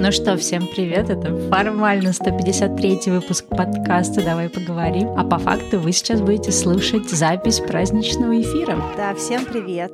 Ну что, всем привет, это формально 153 выпуск подкаста «Давай поговорим», а по факту вы сейчас будете слушать запись праздничного эфира. Да, всем привет.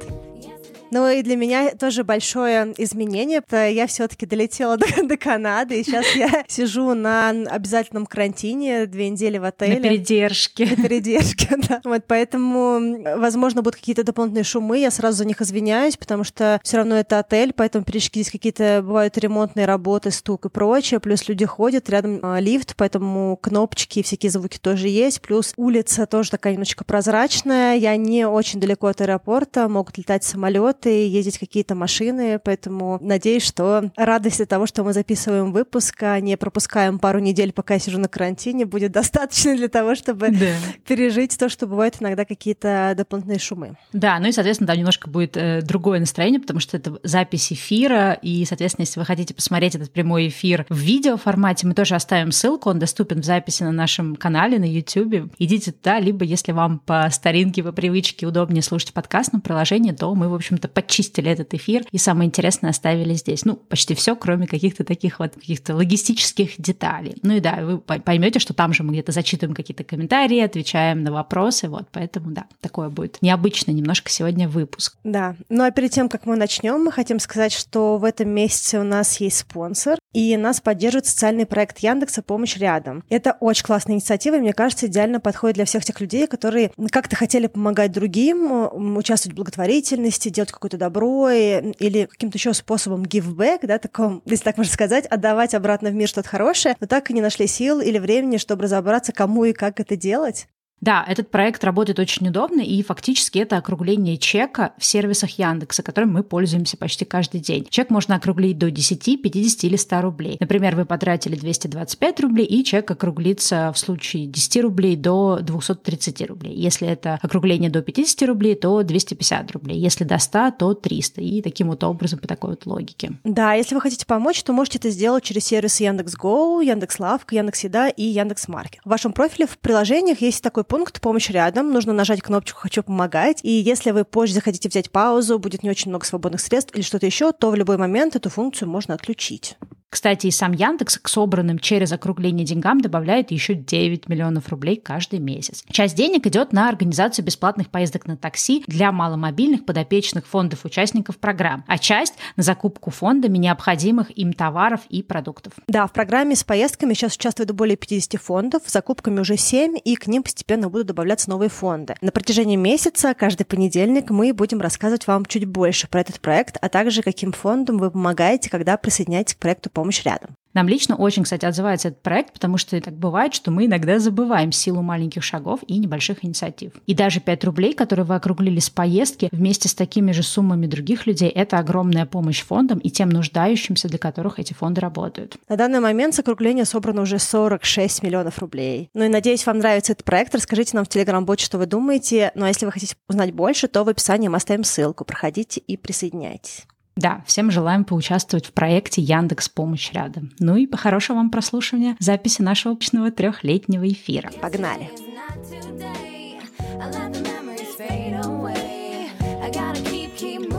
Ну и для меня тоже большое изменение. Я все-таки долетела до, до Канады, и сейчас я сижу на обязательном карантине две недели в отеле. На передержке. На передержке, да. Вот поэтому, возможно, будут какие-то дополнительные шумы. Я сразу за них извиняюсь, потому что все равно это отель, поэтому периодически здесь какие-то бывают ремонтные работы, стук и прочее. Плюс люди ходят, рядом а, лифт, поэтому кнопочки и всякие звуки тоже есть. Плюс улица тоже такая немножечко прозрачная. Я не очень далеко от аэропорта, могут летать самолеты самолеты, ездить какие-то машины, поэтому надеюсь, что радость от того, что мы записываем выпуск, а не пропускаем пару недель, пока я сижу на карантине, будет достаточно для того, чтобы да. пережить то, что бывают иногда какие-то дополнительные шумы. Да, ну и, соответственно, там немножко будет э, другое настроение, потому что это запись эфира, и, соответственно, если вы хотите посмотреть этот прямой эфир в видеоформате, мы тоже оставим ссылку, он доступен в записи на нашем канале на YouTube. Идите туда, либо если вам по старинке, по привычке удобнее слушать в подкастном приложении, то мы, в общем-то, подчистили этот эфир и самое интересное оставили здесь. Ну, почти все, кроме каких-то таких вот каких-то логистических деталей. Ну и да, вы поймете, что там же мы где-то зачитываем какие-то комментарии, отвечаем на вопросы, вот, поэтому да, такое будет необычно немножко сегодня выпуск. Да, ну а перед тем, как мы начнем, мы хотим сказать, что в этом месяце у нас есть спонсор, и нас поддерживает социальный проект Яндекса «Помощь рядом». Это очень классная инициатива, и мне кажется, идеально подходит для всех тех людей, которые как-то хотели помогать другим, участвовать в благотворительности, делать какое-то добро или каким-то еще способом give back, да, таком, если так можно сказать, отдавать обратно в мир что-то хорошее, но так и не нашли сил или времени, чтобы разобраться, кому и как это делать. Да, этот проект работает очень удобно, и фактически это округление чека в сервисах Яндекса, которым мы пользуемся почти каждый день. Чек можно округлить до 10, 50 или 100 рублей. Например, вы потратили 225 рублей, и чек округлится в случае 10 рублей до 230 рублей. Если это округление до 50 рублей, то 250 рублей. Если до 100, то 300. И таким вот образом по такой вот логике. Да, если вы хотите помочь, то можете это сделать через сервисы Яндекс.Го, Яндекс.Лавка, Яндекс.Еда и Яндекс.Маркет. В вашем профиле в приложениях есть такой пункт «Помощь рядом». Нужно нажать кнопочку «Хочу помогать». И если вы позже захотите взять паузу, будет не очень много свободных средств или что-то еще, то в любой момент эту функцию можно отключить. Кстати, и сам Яндекс к собранным через округление деньгам добавляет еще 9 миллионов рублей каждый месяц. Часть денег идет на организацию бесплатных поездок на такси для маломобильных подопечных фондов участников программ, а часть на закупку фондами необходимых им товаров и продуктов. Да, в программе с поездками сейчас участвует более 50 фондов, закупками уже 7, и к ним постепенно будут добавляться новые фонды. На протяжении месяца, каждый понедельник, мы будем рассказывать вам чуть больше про этот проект, а также каким фондам вы помогаете, когда присоединяетесь к проекту помощь рядом. Нам лично очень, кстати, отзывается этот проект, потому что так бывает, что мы иногда забываем силу маленьких шагов и небольших инициатив. И даже 5 рублей, которые вы округлили с поездки, вместе с такими же суммами других людей, это огромная помощь фондам и тем нуждающимся, для которых эти фонды работают. На данный момент с округления собрано уже 46 миллионов рублей. Ну и надеюсь, вам нравится этот проект. Расскажите нам в Телеграм-боте, что вы думаете. Ну а если вы хотите узнать больше, то в описании мы оставим ссылку. Проходите и присоединяйтесь. Да, всем желаем поучаствовать в проекте Яндекс Помощь рядом. Ну и хорошего вам прослушивания записи нашего общего трехлетнего эфира. Погнали!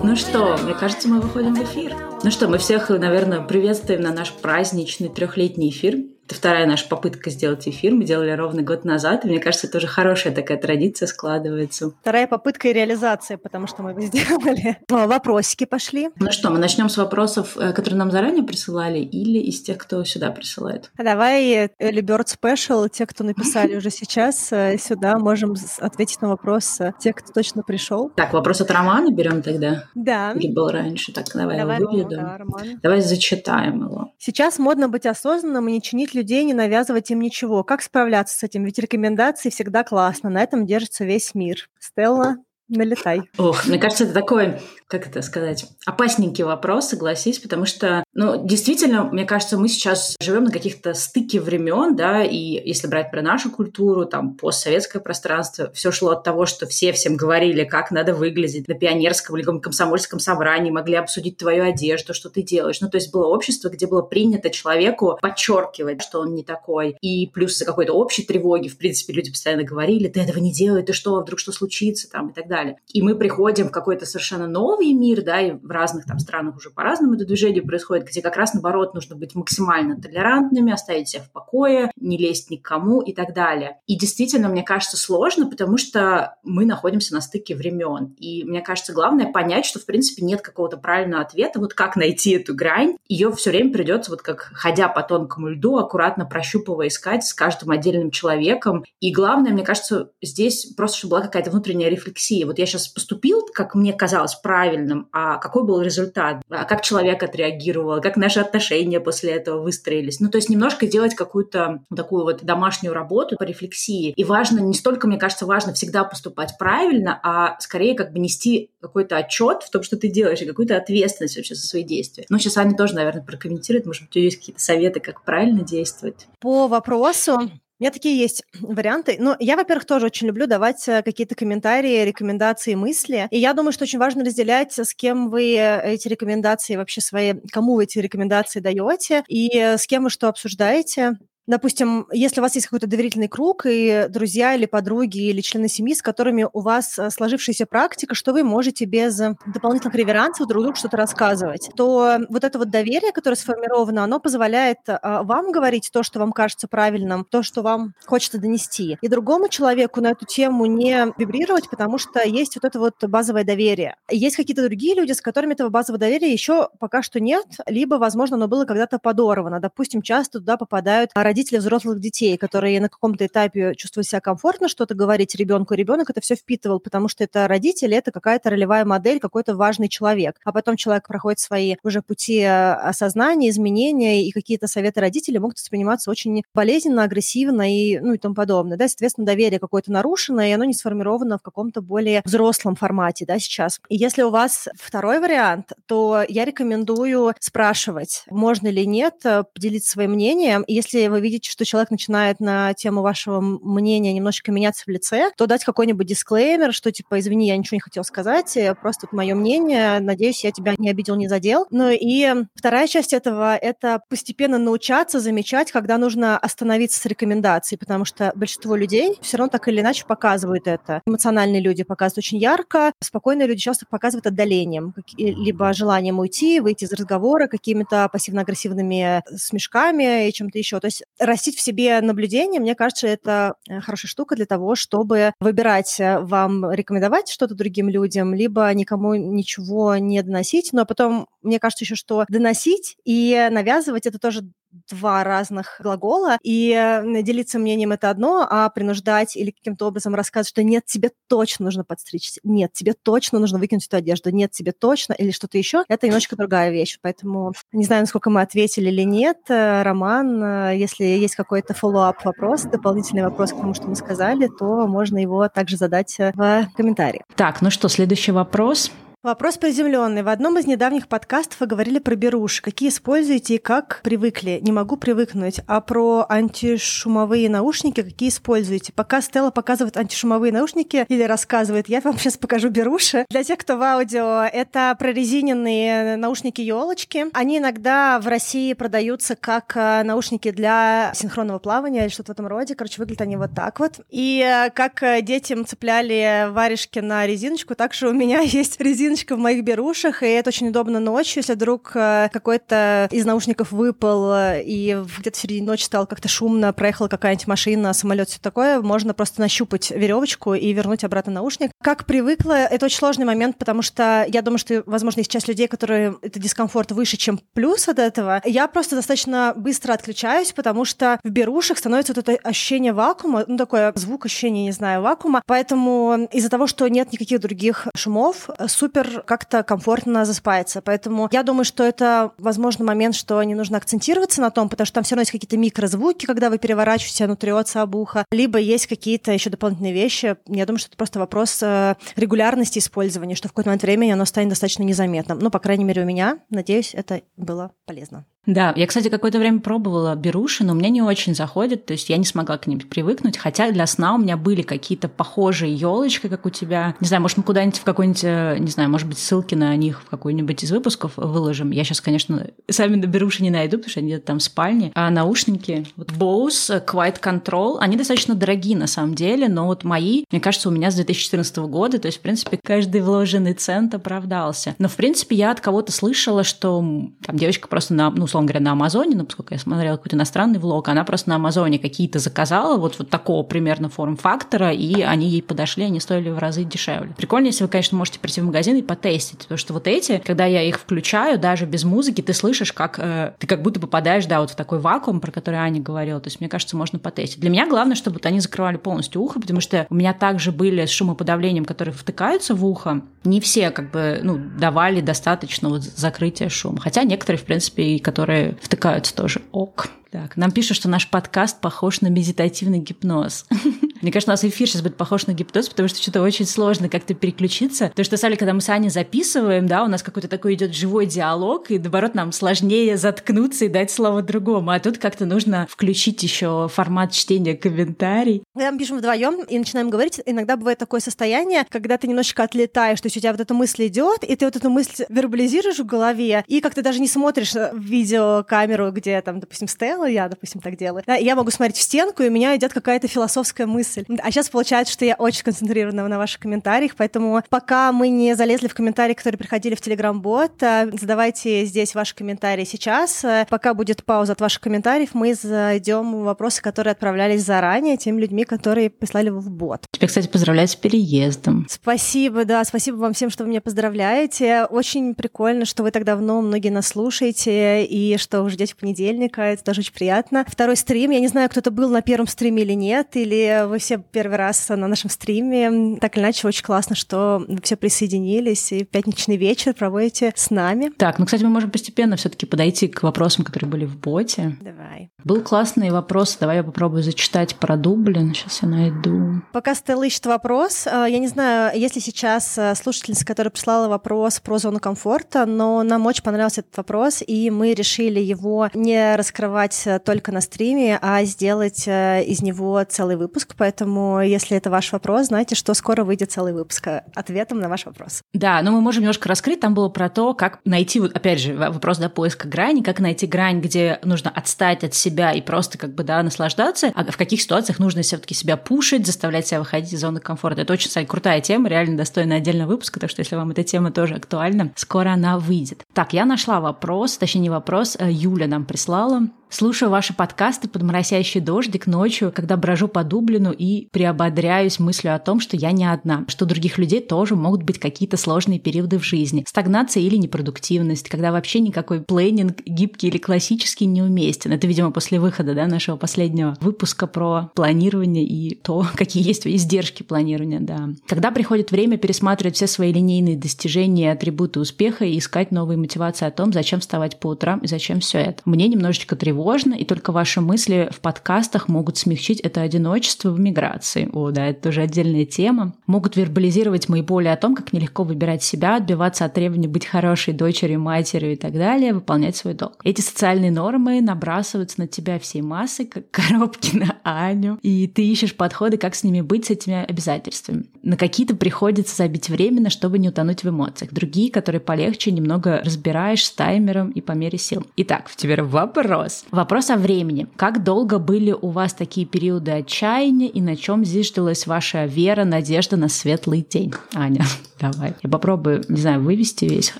Ну что, мне кажется, мы выходим в эфир. Ну что, мы всех, наверное, приветствуем на наш праздничный трехлетний эфир. Это вторая наша попытка сделать эфир. Мы делали ровно год назад. И мне кажется, это уже хорошая такая традиция складывается. Вторая попытка и реализация, потому что мы его сделали. Вопросики пошли. Ну что, мы начнем с вопросов, э, которые нам заранее присылали, или из тех, кто сюда присылает? Давай Early Bird Special, те, кто написали уже сейчас, э, сюда можем ответить на вопрос э, тех, кто точно пришел. Так, вопрос от Романа берем тогда. Да. Или был раньше. Так, давай, давай его выведу. Да, давай зачитаем его. Сейчас модно быть осознанным и не чинить людей, не навязывать им ничего. Как справляться с этим? Ведь рекомендации всегда классно. На этом держится весь мир. Стелла, налетай. Ох, мне кажется, это такой как это сказать, опасненький вопрос, согласись, потому что, ну, действительно, мне кажется, мы сейчас живем на каких-то стыке времен, да, и если брать про нашу культуру, там, постсоветское пространство, все шло от того, что все всем говорили, как надо выглядеть на пионерском или комсомольском собрании, могли обсудить твою одежду, что ты делаешь. Ну, то есть было общество, где было принято человеку подчеркивать, что он не такой. И плюс за какой-то общей тревоги, в принципе, люди постоянно говорили, ты этого не делай, ты что, вдруг что случится, там, и так далее. Далее. И мы приходим в какой-то совершенно новый мир, да, и в разных там странах уже по-разному это движение происходит, где как раз наоборот нужно быть максимально толерантными, оставить себя в покое, не лезть никому и так далее. И действительно, мне кажется, сложно, потому что мы находимся на стыке времен. И мне кажется, главное понять, что в принципе нет какого-то правильного ответа, вот как найти эту грань. Ее все время придется вот как ходя по тонкому льду, аккуратно прощупывая, искать с каждым отдельным человеком. И главное, мне кажется, здесь просто, чтобы была какая-то внутренняя рефлексия. Вот я сейчас поступил, как мне казалось, правильным, а какой был результат? А как человек отреагировал? Как наши отношения после этого выстроились? Ну, то есть немножко делать какую-то такую вот домашнюю работу по рефлексии. И важно, не столько, мне кажется, важно всегда поступать правильно, а скорее как бы нести какой-то отчет в том, что ты делаешь, и какую-то ответственность вообще за свои действия. Ну, сейчас Аня тоже, наверное, прокомментирует. Может быть, у есть какие-то советы, как правильно действовать? По вопросу у меня такие есть варианты. Но я, во-первых, тоже очень люблю давать э, какие-то комментарии, рекомендации, мысли. И я думаю, что очень важно разделять, с кем вы эти рекомендации вообще свои, кому вы эти рекомендации даете и с кем вы что обсуждаете. Допустим, если у вас есть какой-то доверительный круг и друзья или подруги или члены семьи, с которыми у вас э, сложившаяся практика, что вы можете без дополнительных реверансов друг другу что-то рассказывать, то вот это вот доверие, которое сформировано, оно позволяет а, вам говорить то, что вам кажется правильным, то, что вам хочется донести, и другому человеку на эту тему не вибрировать, потому что есть вот это вот базовое доверие. Есть какие-то другие люди, с которыми этого базового доверия еще пока что нет, либо, возможно, оно было когда-то подорвано. Допустим, часто туда попадают родители взрослых детей, которые на каком-то этапе чувствуют себя комфортно что-то говорить ребенку, ребенок это все впитывал, потому что это родители, это какая-то ролевая модель, какой-то важный человек. А потом человек проходит свои уже пути э, осознания, изменения, и какие-то советы родителей могут восприниматься очень болезненно, агрессивно и, ну, и тому подобное. Да? Соответственно, доверие какое-то нарушено, и оно не сформировано в каком-то более взрослом формате да, сейчас. И если у вас второй вариант, то я рекомендую спрашивать, можно ли нет, э, поделиться своим мнением. Если вы видите, что человек начинает на тему вашего мнения немножечко меняться в лице, то дать какой-нибудь дисклеймер, что типа, извини, я ничего не хотел сказать, э, просто это мое мнение, надеюсь, я тебя не обидел, не задел. Ну и вторая часть этого — это постепенно научаться замечать, когда нужно остановиться с рекомендацией, потому что большинство людей все равно так или иначе показывают это. Эмоциональные люди показывают очень ярко, спокойные люди часто показывают отдалением, либо желанием уйти, выйти из разговора какими-то пассивно-агрессивными смешками и чем-то еще. То есть растить в себе наблюдение, мне кажется, это э, хорошая штука для того, чтобы выбирать, э, вам рекомендовать что-то другим людям, либо никому ничего не доносить. Но потом, мне кажется еще, что доносить и навязывать — это тоже два разных глагола, и э, делиться мнением это одно, а принуждать или каким-то образом рассказывать, что нет, тебе точно нужно подстричься, нет, тебе точно нужно выкинуть эту одежду, нет, тебе точно, или что-то еще, это немножечко другая вещь. Поэтому не знаю, насколько мы ответили или нет. Э, Роман, э, если есть какой-то follow-up вопрос, дополнительный вопрос к тому, что мы сказали, то можно его также задать в комментарии. Так, ну что, следующий вопрос. Вопрос приземленный. В одном из недавних подкастов вы говорили про беруши. Какие используете и как привыкли? Не могу привыкнуть. А про антишумовые наушники какие используете? Пока Стелла показывает антишумовые наушники или рассказывает, я вам сейчас покажу беруши. Для тех, кто в аудио, это прорезиненные наушники-елочки. Они иногда в России продаются как э, наушники для синхронного плавания или что-то в этом роде. Короче, выглядят они вот так вот. И э, как э, детям цепляли варежки на резиночку, так же у меня есть резиночка резиночка в моих берушах, и это очень удобно ночью, если вдруг э, какой-то из наушников выпал, э, и где-то в середине ночи стало как-то шумно, проехала какая-нибудь машина, самолет, все такое, можно просто нащупать веревочку и вернуть обратно наушник. Как привыкла, это очень сложный момент, потому что я думаю, что, возможно, есть часть людей, которые это дискомфорт выше, чем плюс от этого. Я просто достаточно быстро отключаюсь, потому что в берушах становится вот это ощущение вакуума, ну, такое звук, ощущение, не знаю, вакуума. Поэтому из-за того, что нет никаких других шумов, супер супер как-то комфортно заспается. Поэтому я думаю, что это, возможно, момент, что не нужно акцентироваться на том, потому что там все равно есть какие-то микрозвуки, когда вы переворачиваете, оно трется об ухо, либо есть какие-то еще дополнительные вещи. Я думаю, что это просто вопрос э, регулярности использования, что в какой-то момент времени оно станет достаточно незаметным. Ну, по крайней мере, у меня. Надеюсь, это было полезно. Да, я, кстати, какое-то время пробовала беруши, но мне не очень заходит, то есть я не смогла к ним привыкнуть, хотя для сна у меня были какие-то похожие елочки, как у тебя. Не знаю, может, мы куда-нибудь в какой-нибудь, э, не знаю, может быть, ссылки на них в какой-нибудь из выпусков выложим. Я сейчас, конечно, сами доберусь и не найду, потому что они где-то там в спальне. А наушники, вот Bose Quiet Control, они достаточно дорогие на самом деле, но вот мои, мне кажется, у меня с 2014 года, то есть, в принципе, каждый вложенный цент оправдался. Но, в принципе, я от кого-то слышала, что там девочка просто на, ну, условно говоря, на Амазоне, ну, поскольку я смотрела какой-то иностранный влог, она просто на Амазоне какие-то заказала, вот, вот такого примерно форм-фактора, и они ей подошли, они стоили в разы дешевле. Прикольно, если вы, конечно, можете прийти в магазин и потестить, потому что вот эти, когда я их включаю, даже без музыки, ты слышишь, как э, ты как будто попадаешь, да, вот в такой вакуум, про который Аня говорила. То есть, мне кажется, можно потестить. Для меня главное, чтобы вот они закрывали полностью ухо, потому что у меня также были с шумоподавлением, которые втыкаются в ухо. Не все как бы, ну, давали достаточно вот закрытия шума. Хотя некоторые, в принципе, и которые втыкаются тоже ок. Так, нам пишут, что наш подкаст похож на медитативный гипноз. Мне кажется, у нас эфир сейчас будет похож на гипноз, потому что что-то очень сложно как-то переключиться. Потому что, деле, когда мы с Аней записываем, да, у нас какой-то такой идет живой диалог, и, наоборот, нам сложнее заткнуться и дать слово другому. А тут как-то нужно включить еще формат чтения комментариев. Когда мы пишем вдвоем и начинаем говорить, иногда бывает такое состояние, когда ты немножечко отлетаешь, то есть у тебя вот эта мысль идет, и ты вот эту мысль вербализируешь в голове, и как-то даже не смотришь в видеокамеру, где там, допустим, Стелла, я, допустим, так делаю. Да, я могу смотреть в стенку, и у меня идет какая-то философская мысль. А сейчас получается, что я очень концентрирована на ваших комментариях, поэтому пока мы не залезли в комментарии, которые приходили в Телеграм-бот, а, задавайте здесь ваши комментарии сейчас. А, пока будет пауза от ваших комментариев, мы зайдем в вопросы, которые отправлялись заранее теми людьми, которые прислали в бот. Тебя, кстати, поздравляю с переездом. Спасибо, да, спасибо вам всем, что вы меня поздравляете. Очень прикольно, что вы так давно многие нас слушаете и что вы ждете понедельника. Это тоже очень приятно. Второй стрим, я не знаю, кто-то был на первом стриме или нет, или вы все первый раз на нашем стриме. Так или иначе, очень классно, что все присоединились и пятничный вечер проводите с нами. Так, ну, кстати, мы можем постепенно все таки подойти к вопросам, которые были в боте. Давай. Был классный вопрос, давай я попробую зачитать про Дублин, сейчас я найду. Пока Стелла ищет вопрос, э, я не знаю, если сейчас э, слушательница, которая прислала вопрос про зону комфорта, но нам очень понравился этот вопрос, и мы решили его не раскрывать э, только на стриме, а сделать из него целый выпуск, поэтому если это ваш вопрос, знайте, что скоро выйдет целый выпуск ответом на ваш вопрос. Да, но мы можем немножко раскрыть, там было про то, как найти, вот опять же, вопрос до поиска грани, как найти грань, где нужно отстать от себя и просто как бы, да, наслаждаться, а в каких ситуациях нужно все-таки себя пушить, заставлять себя выходить из зоны комфорта. Это очень, кстати, крутая тема, реально достойна отдельного выпуска, так что если вам эта тема тоже актуальна, скоро она выйдет. Так, я нашла вопрос, точнее не вопрос, э, Юля нам прислала. Слушаю ваши подкасты под моросящий дождик ночью, когда брожу по Дублину и приободряюсь мыслью о том, что я не одна, что у других людей тоже могут быть какие-то сложные периоды в жизни. Стагнация или непродуктивность, когда вообще никакой плейнинг гибкий или классический не уместен. Это, видимо, после выхода да, нашего последнего выпуска про планирование и то, какие есть издержки планирования. Да. Когда приходит время пересматривать все свои линейные достижения, атрибуты успеха и искать новые мотивации о том, зачем вставать по утрам и зачем все это. Мне немножечко тревожно, и только ваши мысли в подкастах могут смягчить это одиночество в миграции. О, да, это тоже отдельная тема. Могут вербализировать мои боли о том, как нелегко выбирать себя, отбиваться от требований быть хорошей дочерью, матерью и так далее, выполнять свой долг. Эти социальные нормы набрасываются на тебя всей массой, как коробки на Аню, и ты ищешь подходы, как с ними быть, с этими обязательствами. На какие-то приходится забить временно, чтобы не утонуть в эмоциях. Другие, которые полегче, немного разбираешь с таймером и по мере сил. Итак, в тебе вопрос. Вопрос о времени. Как долго были у вас такие периоды отчаяния и на чем зиждалась ваша вера, надежда на светлый день? Аня, давай. Я попробую, не знаю, вывести весь.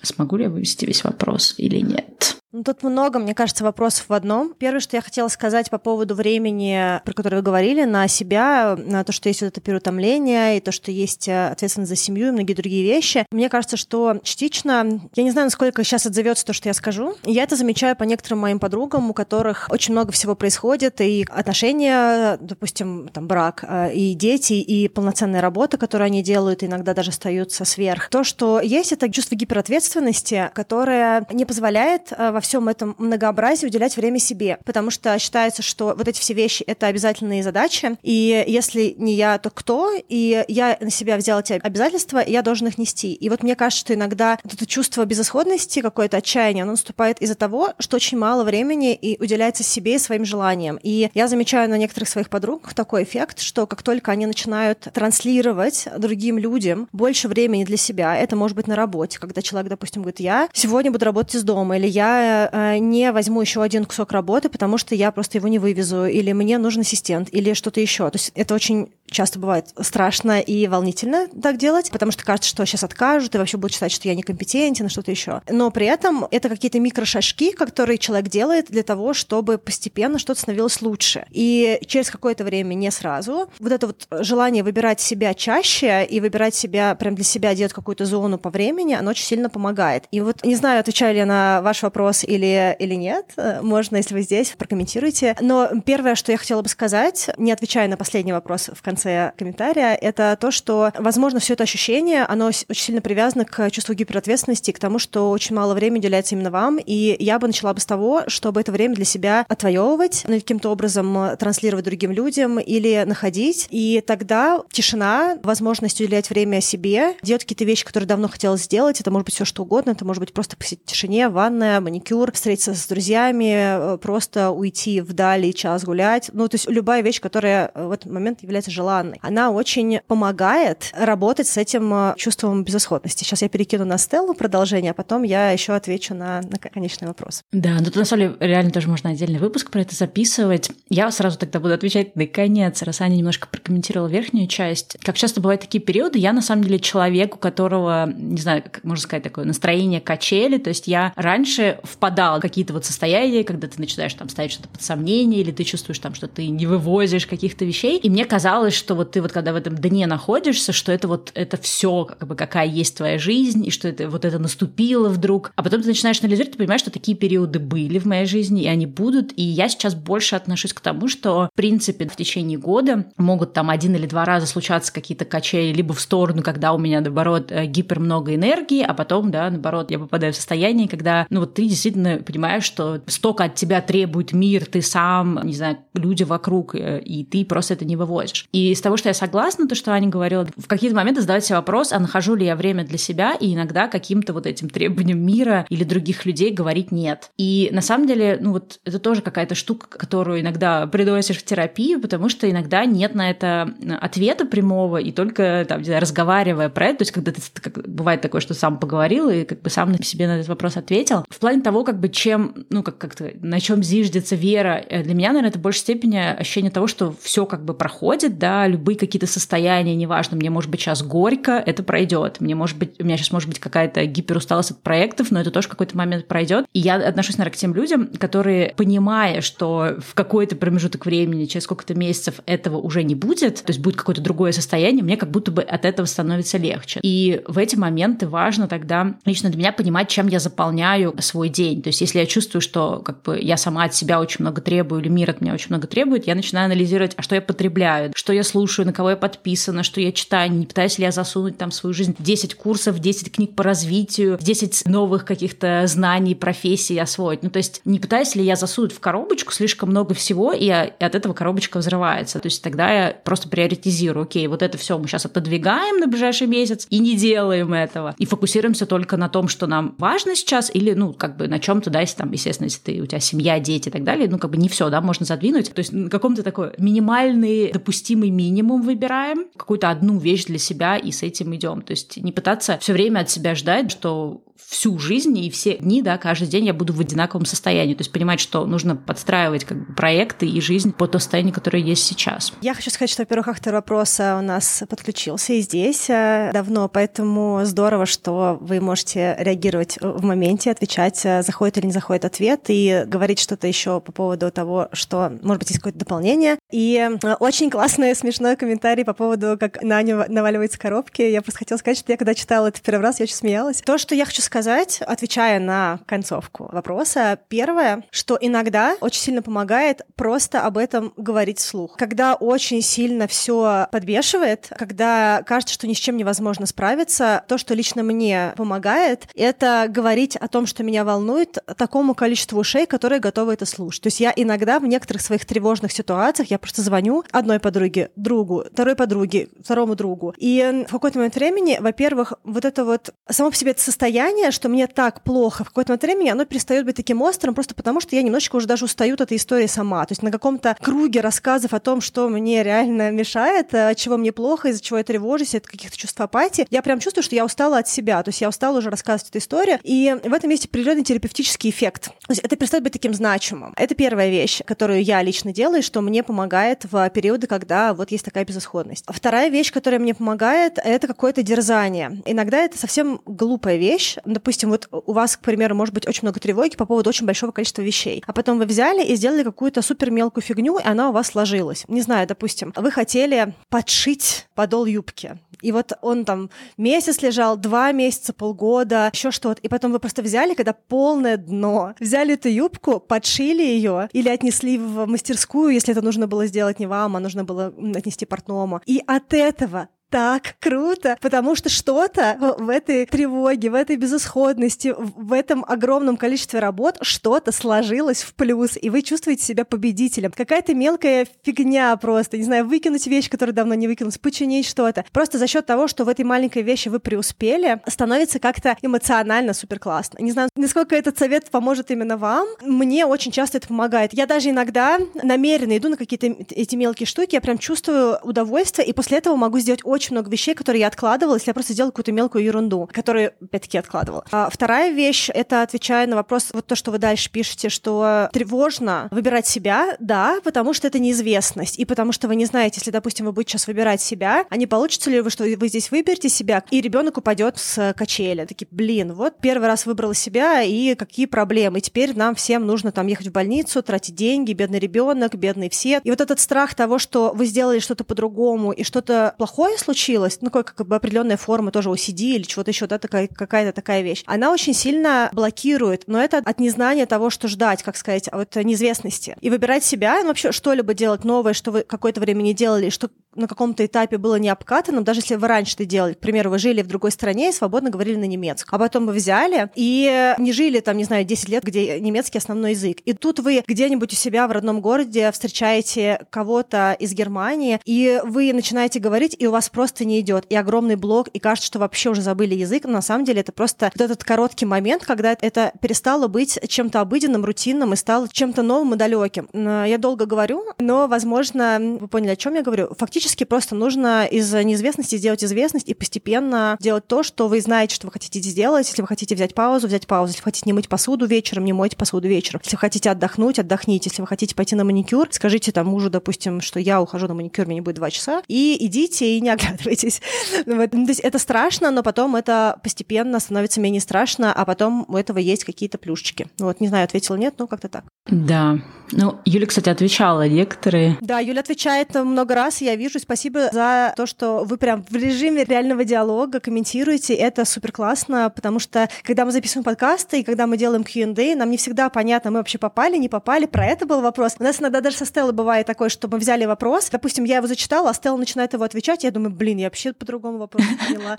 Смогу ли я вывести весь вопрос или нет? Ну, тут много, мне кажется, вопросов в одном. Первое, что я хотела сказать по поводу времени, про которое вы говорили, на себя, на то, что есть вот это переутомление, и то, что есть э, ответственность за семью и многие другие вещи. Мне кажется, что частично, я не знаю, насколько сейчас отзовется то, что я скажу, я это замечаю по некоторым моим подругам, у которых очень много всего происходит, и отношения, допустим, там, брак, э, и дети, и полноценная работа, которую они делают, иногда даже остаются сверх. То, что есть, это чувство гиперответственности, которое не позволяет э, во всем этом многообразии уделять время себе, потому что считается, что вот эти все вещи — это обязательные задачи, и если не я, то кто? И я на себя взяла эти обязательства, и я должен их нести. И вот мне кажется, что иногда это чувство безысходности, какое-то отчаяние, оно наступает из-за того, что очень мало времени и уделяется себе и своим желаниям. И я замечаю на некоторых своих подругах такой эффект, что как только они начинают транслировать другим людям больше времени для себя, это может быть на работе, когда человек, допустим, говорит, я сегодня буду работать из дома, или я э, не возьму еще один кусок работы, потому что я просто его не вывезу, или мне нужен ассистент, или что-то еще. То есть это очень часто бывает страшно и волнительно так делать, потому что кажется, что сейчас откажут и вообще будут считать, что я некомпетентен что-то еще. Но при этом это какие-то микрошажки, которые человек делает для того, чтобы постепенно что-то становилось лучше. И через какое-то время, не сразу, вот это вот желание выбирать себя чаще и выбирать себя, прям для себя делать какую-то зону по времени, оно очень сильно помогает. И вот не знаю, отвечаю ли я на ваш вопрос или, или нет, можно, если вы здесь, прокомментируйте. Но первое, что я хотела бы сказать, не отвечая на последний вопрос в конце конце комментария, это то, что, возможно, все это ощущение, оно очень сильно привязано к чувству гиперответственности, к тому, что очень мало времени уделяется именно вам, и я бы начала бы с того, чтобы это время для себя отвоевывать, ну, каким-то образом транслировать другим людям или находить, и тогда тишина, возможность уделять время себе, делать какие-то вещи, которые давно хотелось сделать, это может быть все что угодно, это может быть просто посидеть в тишине, ванная, маникюр, встретиться с друзьями, просто уйти вдали час гулять, ну, то есть любая вещь, которая в этот момент является желанной желанной. Она очень помогает работать с этим э, чувством безысходности. Сейчас я перекину на Стеллу продолжение, а потом я еще отвечу на, на конечный вопрос. Да, ну тут на самом деле реально тоже можно отдельный выпуск про это записывать. Я сразу тогда буду отвечать на конец, раз Аня немножко прокомментировала верхнюю часть. Как часто бывают такие периоды, я на самом деле человек, у которого, не знаю, как можно сказать, такое настроение качели, то есть я раньше впадала в какие-то вот состояния, когда ты начинаешь там ставить что-то под сомнение, или ты чувствуешь там, что ты не вывозишь каких-то вещей, и мне казалось, что вот ты вот когда в этом дне находишься, что это вот это все как бы какая есть твоя жизнь, и что это вот это наступило вдруг. А потом ты начинаешь анализировать, ты понимаешь, что такие периоды были в моей жизни, и они будут. И я сейчас больше отношусь к тому, что, в принципе, в течение года могут там один или два раза случаться какие-то качели либо в сторону, когда у меня, наоборот, э, гипер много энергии, а потом, да, наоборот, я попадаю в состояние, когда, ну вот ты действительно понимаешь, что столько от тебя требует мир, ты сам, не знаю, люди вокруг, э, и ты просто это не вывозишь. И из того, что я согласна, то, что Аня говорила, в какие-то моменты задавать себе вопрос, а нахожу ли я время для себя, и иногда каким-то вот этим требованиям мира или других людей говорить нет. И на самом деле, ну вот это тоже какая-то штука, которую иногда приносишь в терапию, потому что иногда нет на это ответа прямого, и только там, знаю, разговаривая про это, то есть когда ты, как, бывает такое, что сам поговорил и как бы сам на себе на этот вопрос ответил, в плане того, как бы чем, ну как как-то, на чем зиждется вера, э, для меня, наверное, это в большей степени ощущение того, что все как бы проходит, да, любые какие-то состояния, неважно, мне может быть сейчас горько, это пройдет. Мне может быть, у меня сейчас может быть какая-то гиперусталость от проектов, но это тоже какой-то момент пройдет. И я отношусь, наверное, к тем людям, которые, понимая, что в какой-то промежуток времени, через сколько-то месяцев этого уже не будет, то есть будет какое-то другое состояние, мне как будто бы от этого становится легче. И в эти моменты важно тогда лично для меня понимать, чем я заполняю свой день. То есть если я чувствую, что как бы я сама от себя очень много требую, или мир от меня очень много требует, я начинаю анализировать, а что я потребляю, что я слушаю, на кого я подписана, что я читаю, не пытаюсь ли я засунуть там свою жизнь 10 курсов, 10 книг по развитию, 10 новых каких-то знаний, профессий освоить. Ну, то есть не пытаюсь ли я засунуть в коробочку слишком много всего, и, и от этого коробочка взрывается. То есть тогда я просто приоритизирую, окей, вот это все мы сейчас отодвигаем на ближайший месяц и не делаем этого. И фокусируемся только на том, что нам важно сейчас, или, ну, как бы на чем-то, да, если там, естественно, если ты, у тебя семья, дети и так далее, ну, как бы не все, да, можно задвинуть. То есть на каком-то такой минимальный допустимый минимум выбираем, какую-то одну вещь для себя и с этим идем. То есть не пытаться все время от себя ждать, что всю жизнь и все дни, да, каждый день я буду в одинаковом состоянии. То есть понимать, что нужно подстраивать как бы, проекты и жизнь по то состоянию, которое есть сейчас. Я хочу сказать, что, во-первых, автор вопроса у нас подключился и здесь э, давно, поэтому здорово, что вы можете реагировать в моменте, отвечать, э, заходит или не заходит ответ, и говорить что-то еще по поводу того, что, может быть, есть какое-то дополнение. И э, очень классный, смешной комментарий по поводу, как Наня наваливается коробки. Я просто хотела сказать, что я когда читала это первый раз, я очень смеялась. То, что я хочу сказать, сказать, отвечая на концовку вопроса. Первое, что иногда очень сильно помогает просто об этом говорить вслух. Когда очень сильно все подбешивает, когда кажется, что ни с чем невозможно справиться, то, что лично мне помогает, это говорить о том, что меня волнует, такому количеству ушей, которые готовы это слушать. То есть я иногда в некоторых своих тревожных ситуациях я просто звоню одной подруге, другу, второй подруге, второму другу. И в какой-то момент времени, во-первых, вот это вот само по себе это состояние, что мне так плохо, в какой-то момент времени оно перестает быть таким острым, просто потому что я немножечко уже даже устаю от этой истории сама. То есть на каком-то круге рассказов о том, что мне реально мешает, от чего мне плохо, из-за чего я тревожусь, от каких-то чувств апатии, я прям чувствую, что я устала от себя. То есть я устала уже рассказывать эту историю. И в этом есть определенный терапевтический эффект. То есть это перестает быть таким значимым. Это первая вещь, которую я лично делаю, что мне помогает в периоды, когда вот есть такая безысходность. Вторая вещь, которая мне помогает, это какое-то дерзание. Иногда это совсем глупая вещь. Допустим, вот у вас, к примеру, может быть очень много тревоги по поводу очень большого количества вещей. А потом вы взяли и сделали какую-то супер мелкую фигню, и она у вас сложилась. Не знаю, допустим, вы хотели подшить подол юбки. И вот он там месяц лежал, два месяца, полгода, еще что-то. И потом вы просто взяли, когда полное дно, взяли эту юбку, подшили ее или отнесли в мастерскую, если это нужно было сделать не вам, а нужно было отнести портному. И от этого так круто, потому что что-то в этой тревоге, в этой безысходности, в этом огромном количестве работ что-то сложилось в плюс, и вы чувствуете себя победителем. Какая-то мелкая фигня просто, не знаю, выкинуть вещь, которая давно не выкинулась, починить что-то. Просто за счет того, что в этой маленькой вещи вы преуспели, становится как-то эмоционально супер классно. Не знаю, насколько этот совет поможет именно вам. Мне очень часто это помогает. Я даже иногда намеренно иду на какие-то эти мелкие штуки, я прям чувствую удовольствие, и после этого могу сделать очень очень много вещей, которые я откладывала, если я просто делала какую-то мелкую ерунду, которую, опять-таки, откладывала. А вторая вещь — это отвечая на вопрос, вот то, что вы дальше пишете, что тревожно выбирать себя, да, потому что это неизвестность, и потому что вы не знаете, если, допустим, вы будете сейчас выбирать себя, а не получится ли вы, что вы здесь выберете себя, и ребенок упадет с качели. Такие, блин, вот первый раз выбрала себя, и какие проблемы. Теперь нам всем нужно там ехать в больницу, тратить деньги, бедный ребенок, бедный все. И вот этот страх того, что вы сделали что-то по-другому, и что-то плохое случилось, случилось, ну, как, как бы определенная форма тоже OCD или чего-то еще, да, такая, какая-то такая вещь, она очень сильно блокирует, но это от незнания того, что ждать, как сказать, от неизвестности. И выбирать себя, ну, вообще что-либо делать новое, что вы какое-то время не делали, что на каком-то этапе было не обкатанным, даже если вы раньше это делали. К примеру, вы жили в другой стране и свободно говорили на немецком. А потом вы взяли и не жили там, не знаю, 10 лет, где немецкий основной язык. И тут вы где-нибудь у себя в родном городе встречаете кого-то из Германии, и вы начинаете говорить, и у вас просто не идет. И огромный блок, и кажется, что вообще уже забыли язык. Но на самом деле это просто вот этот короткий момент, когда это перестало быть чем-то обыденным, рутинным и стало чем-то новым и далеким. Я долго говорю, но, возможно, вы поняли, о чем я говорю. Фактически Фактически просто нужно из неизвестности сделать известность и постепенно делать то, что вы знаете, что вы хотите сделать. Если вы хотите взять паузу, взять паузу. Если вы хотите не мыть посуду вечером, не мойте посуду вечером. Если вы хотите отдохнуть, отдохните. Если вы хотите пойти на маникюр, скажите там мужу, допустим, что я ухожу на маникюр, мне не будет два часа, и идите и не оглядывайтесь. Вот. Ну, то есть это страшно, но потом это постепенно становится менее страшно, а потом у этого есть какие-то плюшечки. Вот, не знаю, ответила нет, но как-то так. Да. Ну, Юля, кстати, отвечала некоторые. Да, Юля отвечает много раз, я вижу, спасибо за то, что вы прям в режиме реального диалога комментируете. Это супер классно, потому что когда мы записываем подкасты и когда мы делаем Q&A, нам не всегда понятно, мы вообще попали, не попали. Про это был вопрос. У нас иногда даже со Стеллой бывает такое, что мы взяли вопрос, допустим, я его зачитала, а Стелла начинает его отвечать, я думаю, блин, я вообще по-другому вопрос поняла.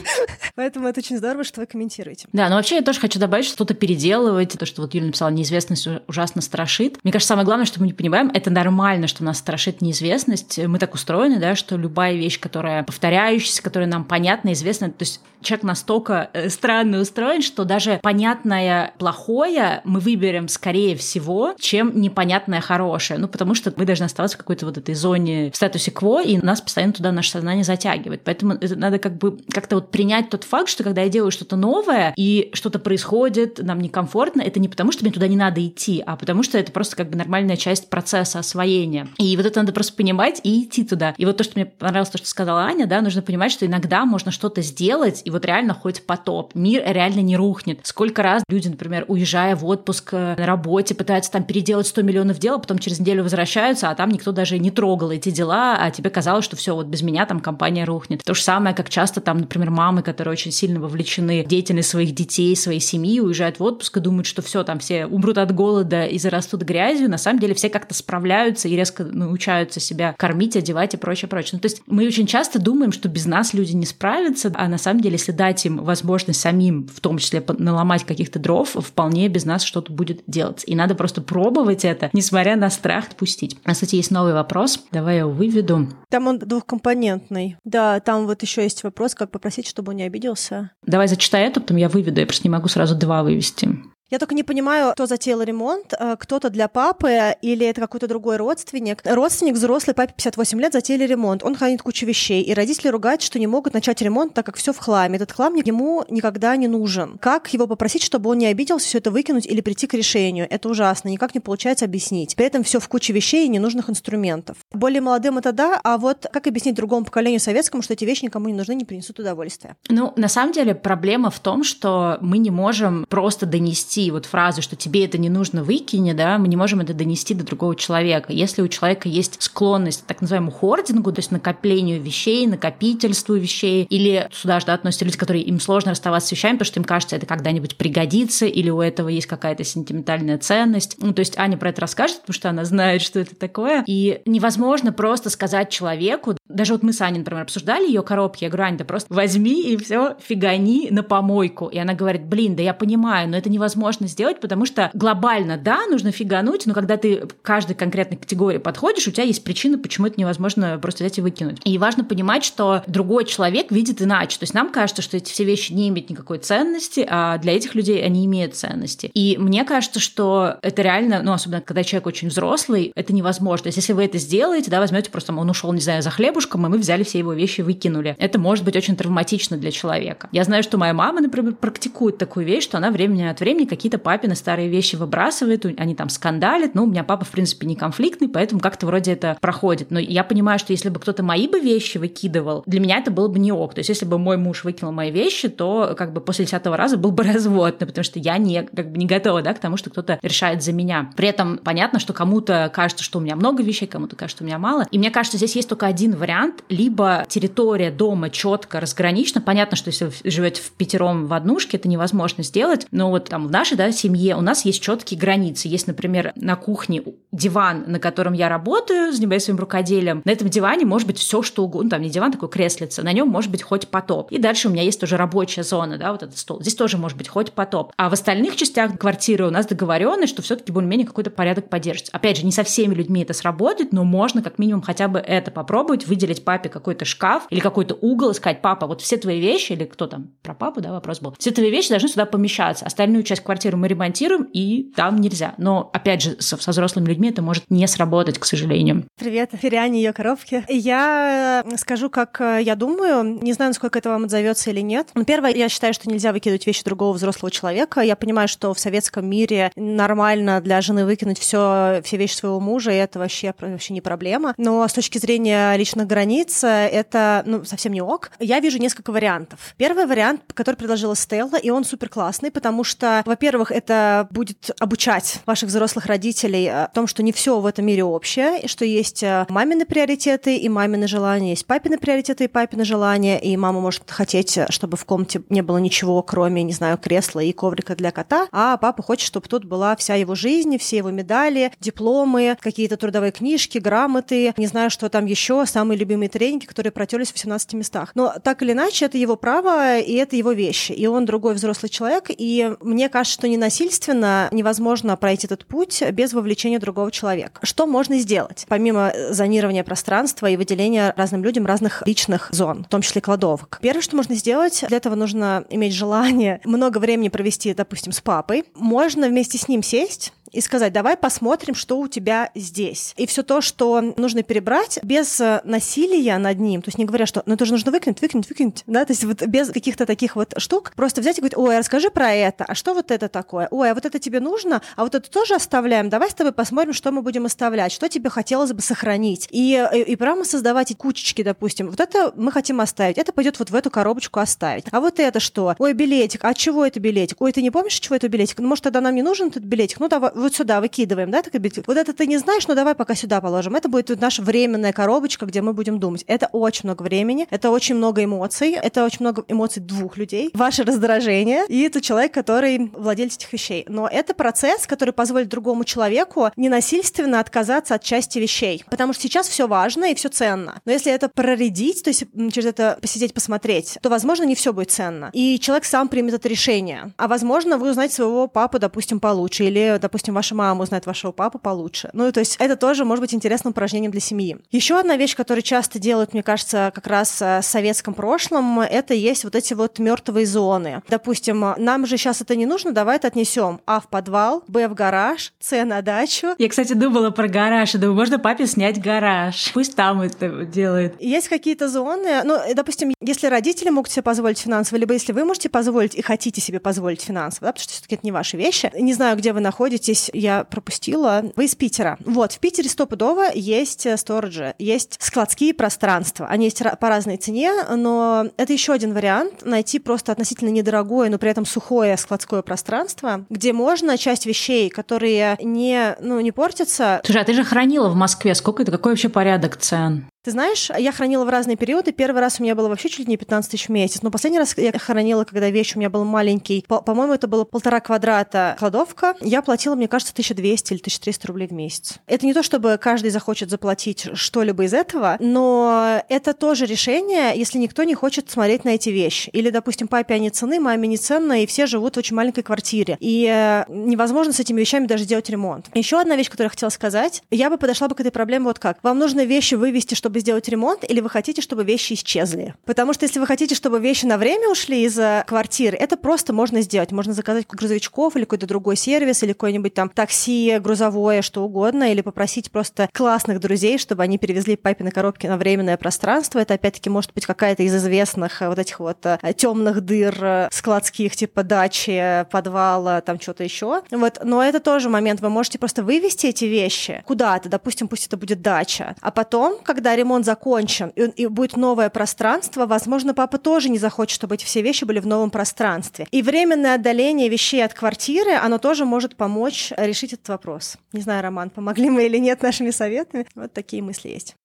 Поэтому это очень здорово, что вы комментируете. Да, но вообще я тоже хочу добавить, что что-то переделывать, то, что вот Юля написала, неизвестность ужасно страшит. Мне кажется, самое главное, что мы не понимаем, это нормально, что нас страшит неизвестность. Мы так устроены, да, что любая вещь, которая повторяющаяся, которая нам понятна, известна, то есть человек настолько э, странно устроен, что даже понятное плохое мы выберем скорее всего, чем непонятное хорошее. Ну, потому что мы должны оставаться в какой-то вот этой зоне в статусе кво, и нас постоянно туда наше сознание затягивает. Поэтому это надо как бы как-то вот принять тот факт, что когда я делаю что-то новое, и что-то происходит, нам некомфортно, это не потому, что мне туда не надо идти, а потому что это просто как бы нормальная часть процесса освоения. И вот это надо просто понимать и идти туда. И вот то, что мне понравилось, то, что сказала Аня, да, нужно понимать, что иногда можно что-то сделать, и вот реально хоть потоп. Мир реально не рухнет. Сколько раз люди, например, уезжая в отпуск э, на работе, пытаются там переделать 100 миллионов дел, а потом через неделю возвращаются, а там никто даже не трогал эти дела, а тебе казалось, что все, вот без меня там компания рухнет. То же самое, как часто там, например, мамы, которые очень сильно вовлечены в деятельность своих детей, своей семьи, уезжают в отпуск и думают, что все, там все умрут от голода и зарастут грязью. На самом деле все как-то справляются и резко научаются себя кормить, одевать и прочее, прочее. Ну, то есть мы очень часто думаем, что без нас люди не справятся, а на самом деле, если дать им возможность самим, в том числе наломать каких-то дров, вполне без нас что-то будет делать. И надо просто пробовать это, несмотря на страх, пустить. А, кстати, есть новый вопрос. Давай я его выведу. Там он двухкомпонентный. Да, там вот еще есть вопрос, как попросить, чтобы он не обиделся. Давай зачитай это, потом я выведу. Я просто не могу сразу два вывести. Я только не понимаю, кто затеял ремонт, э, кто-то для папы или это какой-то другой родственник. Родственник взрослый, папе 58 лет, затеяли ремонт. Он хранит кучу вещей, и родители ругают, что не могут начать ремонт, так как все в хламе. Этот хлам ему никогда не нужен. Как его попросить, чтобы он не обиделся, все это выкинуть или прийти к решению? Это ужасно, никак не получается объяснить. При этом все в куче вещей и ненужных инструментов. Более молодым это да, а вот как объяснить другому поколению советскому, что эти вещи никому не нужны, не принесут удовольствия? Ну, на самом деле проблема в том, что мы не можем просто донести донести вот фразу, что тебе это не нужно, выкини, да, мы не можем это донести до другого человека. Если у человека есть склонность к так называемому хордингу, то есть накоплению вещей, накопительству вещей, или сюда же да, относятся люди, которые им сложно расставаться с вещами, потому что им кажется, это когда-нибудь пригодится, или у этого есть какая-то сентиментальная ценность. Ну, то есть Аня про это расскажет, потому что она знает, что это такое. И невозможно просто сказать человеку, даже вот мы с Аней, например, обсуждали ее коробки, я говорю, Аня, да просто возьми и все фигани на помойку. И она говорит, блин, да я понимаю, но это невозможно сделать, потому что глобально, да, нужно фигануть, но когда ты к каждой конкретной категории подходишь, у тебя есть причина, почему это невозможно просто взять и выкинуть. И важно понимать, что другой человек видит иначе. То есть нам кажется, что эти все вещи не имеют никакой ценности, а для этих людей они имеют ценности. И мне кажется, что это реально, ну, особенно когда человек очень взрослый, это невозможно. То есть если вы это сделаете, да, возьмете просто, он ушел, не знаю, за хлебушком, и мы взяли все его вещи и выкинули. Это может быть очень травматично для человека. Я знаю, что моя мама, например, практикует такую вещь, что она времени от времени какие-то папины старые вещи выбрасывает, они там скандалят. Ну, у меня папа, в принципе, не конфликтный, поэтому как-то вроде это проходит. Но я понимаю, что если бы кто-то мои бы вещи выкидывал, для меня это было бы не ок. То есть если бы мой муж выкинул мои вещи, то как бы после десятого раза был бы развод, ну, потому что я не, как бы не готова да, к тому, что кто-то решает за меня. При этом понятно, что кому-то кажется, что у меня много вещей, кому-то кажется, что у меня мало. И мне кажется, здесь есть только один вариант. Либо территория дома четко разграничена. Понятно, что если вы живете в пятером в однушке, это невозможно сделать. Но вот там в нашей да, семье у нас есть четкие границы. Есть, например, на кухне диван, на котором я работаю, занимаюсь своим рукоделием. На этом диване может быть все что угодно. Ну, там не диван, такой креслица. На нем может быть хоть потоп. И дальше у меня есть тоже рабочая зона, да, вот этот стол. Здесь тоже может быть хоть потоп. А в остальных частях квартиры у нас договоренность, что все-таки более-менее какой-то порядок поддержится. Опять же, не со всеми людьми это сработает, но можно как минимум хотя бы это попробовать, выделить папе какой-то шкаф или какой-то угол и сказать, папа, вот все твои вещи, или кто там, про папу, да, вопрос был, все твои вещи должны сюда помещаться. Остальную часть квартиры мы ремонтируем, и там нельзя. Но, опять же, со, со взрослыми людьми это может не сработать, к сожалению. Привет, Фериане, ее коробки. Я э, скажу, как э, я думаю. Не знаю, насколько это вам отзовется или нет. Но первое, я считаю, что нельзя выкидывать вещи другого взрослого человека. Я понимаю, что в советском мире нормально для жены выкинуть все, все вещи своего мужа, и это вообще, вообще не проблема. Но с точки зрения личных границ, э, это ну, совсем не ок. Я вижу несколько вариантов. Первый вариант, который предложила Стелла, и он супер классный, потому что, во-первых, это будет обучать ваших взрослых родителей о том, что не все в этом мире общее, и что есть э, мамины приоритеты и мамины желания, есть папины приоритеты и папины желания, и мама может хотеть, э, чтобы в комнате не было ничего, кроме, не знаю, кресла и коврика для кота, а папа хочет, чтобы тут была вся его жизнь, все его медали, дипломы, какие-то трудовые книжки, грамоты, не знаю, что там еще, самые любимые тренинги, которые протерлись в 17 местах. Но так или иначе, это его право, и это его вещи. И он другой взрослый человек, и мне кажется, что не насильственно совершенно невозможно пройти этот путь без вовлечения другого человека. Что можно сделать? Помимо зонирования пространства и выделения разным людям разных личных зон, в том числе кладовок. Первое, что можно сделать, для этого нужно иметь желание много времени провести, допустим, с папой. Можно вместе с ним сесть и сказать, давай посмотрим, что у тебя здесь. И все то, что нужно перебрать, без э, насилия над ним, то есть не говоря, что ну это же нужно выкинуть, выкинуть, выкинуть, да, то есть вот без каких-то таких вот штук, просто взять и говорить, ой, а расскажи про это, а что вот это такое? Ой, а вот это тебе нужно, а вот это тоже оставляем, давай с тобой посмотрим, что мы будем оставлять, что тебе хотелось бы сохранить. И, и, и прямо создавать кучечки, допустим, вот это мы хотим оставить, это пойдет вот в эту коробочку оставить. А вот это что? Ой, билетик, а чего это билетик? Ой, ты не помнишь, чего это билетик? Ну, может, тогда нам не нужен этот билетик? Ну, давай вот сюда выкидываем, да, такой билетик. Вот это ты не знаешь, но давай пока сюда положим. Это будет наша временная коробочка, где мы будем думать. Это очень много времени, это очень много эмоций, это очень много эмоций двух людей, ваше раздражение и это человек, который владелец этих вещей. Но это процесс, который позволит другому человеку ненасильственно отказаться от части вещей. Потому что сейчас все важно и все ценно. Но если это проредить, то есть через это посидеть, посмотреть, то, возможно, не все будет ценно. И человек сам примет это решение. А возможно, вы узнаете своего папу, допустим, получше, или, допустим, ваша мама узнает вашего папу получше. Ну, то есть это тоже может быть интересным упражнением для семьи. Еще одна вещь, которую часто делают, мне кажется, как раз э, в советском прошлом, это есть вот эти вот мертвые зоны. Допустим, нам же сейчас это не нужно, давай это отнесем А в подвал, Б в гараж, С на дачу. Я, кстати, думала про гараж, и думаю, можно папе снять гараж. Пусть там это делает. Есть какие-то зоны, ну, допустим, если родители могут себе позволить финансово, либо если вы можете позволить и хотите себе позволить финансово, да, потому что все-таки это не ваши вещи. Не знаю, где вы находитесь, я пропустила. Вы из Питера. Вот, в Питере стопудово есть сториджи, есть складские пространства. Они есть по разной цене, но это еще один вариант найти просто относительно недорогое, но при этом сухое складское пространство, где можно часть вещей, которые не, ну, не портятся. Слушай, а ты же хранила в Москве. Сколько это? Какой вообще порядок цен? Ты знаешь, я хранила в разные периоды. Первый раз у меня было вообще чуть ли не 15 тысяч в месяц. Но последний раз я хранила, когда вещь у меня был маленький. По- по-моему, это было полтора квадрата кладовка. Я платила, мне кажется, 1200 или 1300 рублей в месяц. Это не то, чтобы каждый захочет заплатить что-либо из этого, но это тоже решение, если никто не хочет смотреть на эти вещи. Или, допустим, папе они цены, маме не ценно, и все живут в очень маленькой квартире. И э, невозможно с этими вещами даже делать ремонт. Еще одна вещь, которую я хотела сказать. Я бы подошла бы к этой проблеме вот как. Вам нужно вещи вывести, чтобы чтобы сделать ремонт, или вы хотите, чтобы вещи исчезли? Потому что если вы хотите, чтобы вещи на время ушли из э, квартиры, это просто можно сделать. Можно заказать грузовичков или какой-то другой сервис, или какой-нибудь там такси грузовое, что угодно, или попросить просто классных друзей, чтобы они перевезли папины коробки на временное пространство. Это опять-таки может быть какая-то из известных э, вот этих вот э, темных дыр складских, типа дачи, подвала, там что-то еще. Вот. Но это тоже момент. Вы можете просто вывести эти вещи куда-то, допустим, пусть это будет дача, а потом, когда ремонт закончен, и, и будет новое пространство, возможно, папа тоже не захочет, чтобы эти все вещи были в новом пространстве. И временное отдаление вещей от квартиры, оно тоже может помочь решить этот вопрос. Не знаю, Роман, помогли мы или нет нашими советами. Вот такие мысли есть.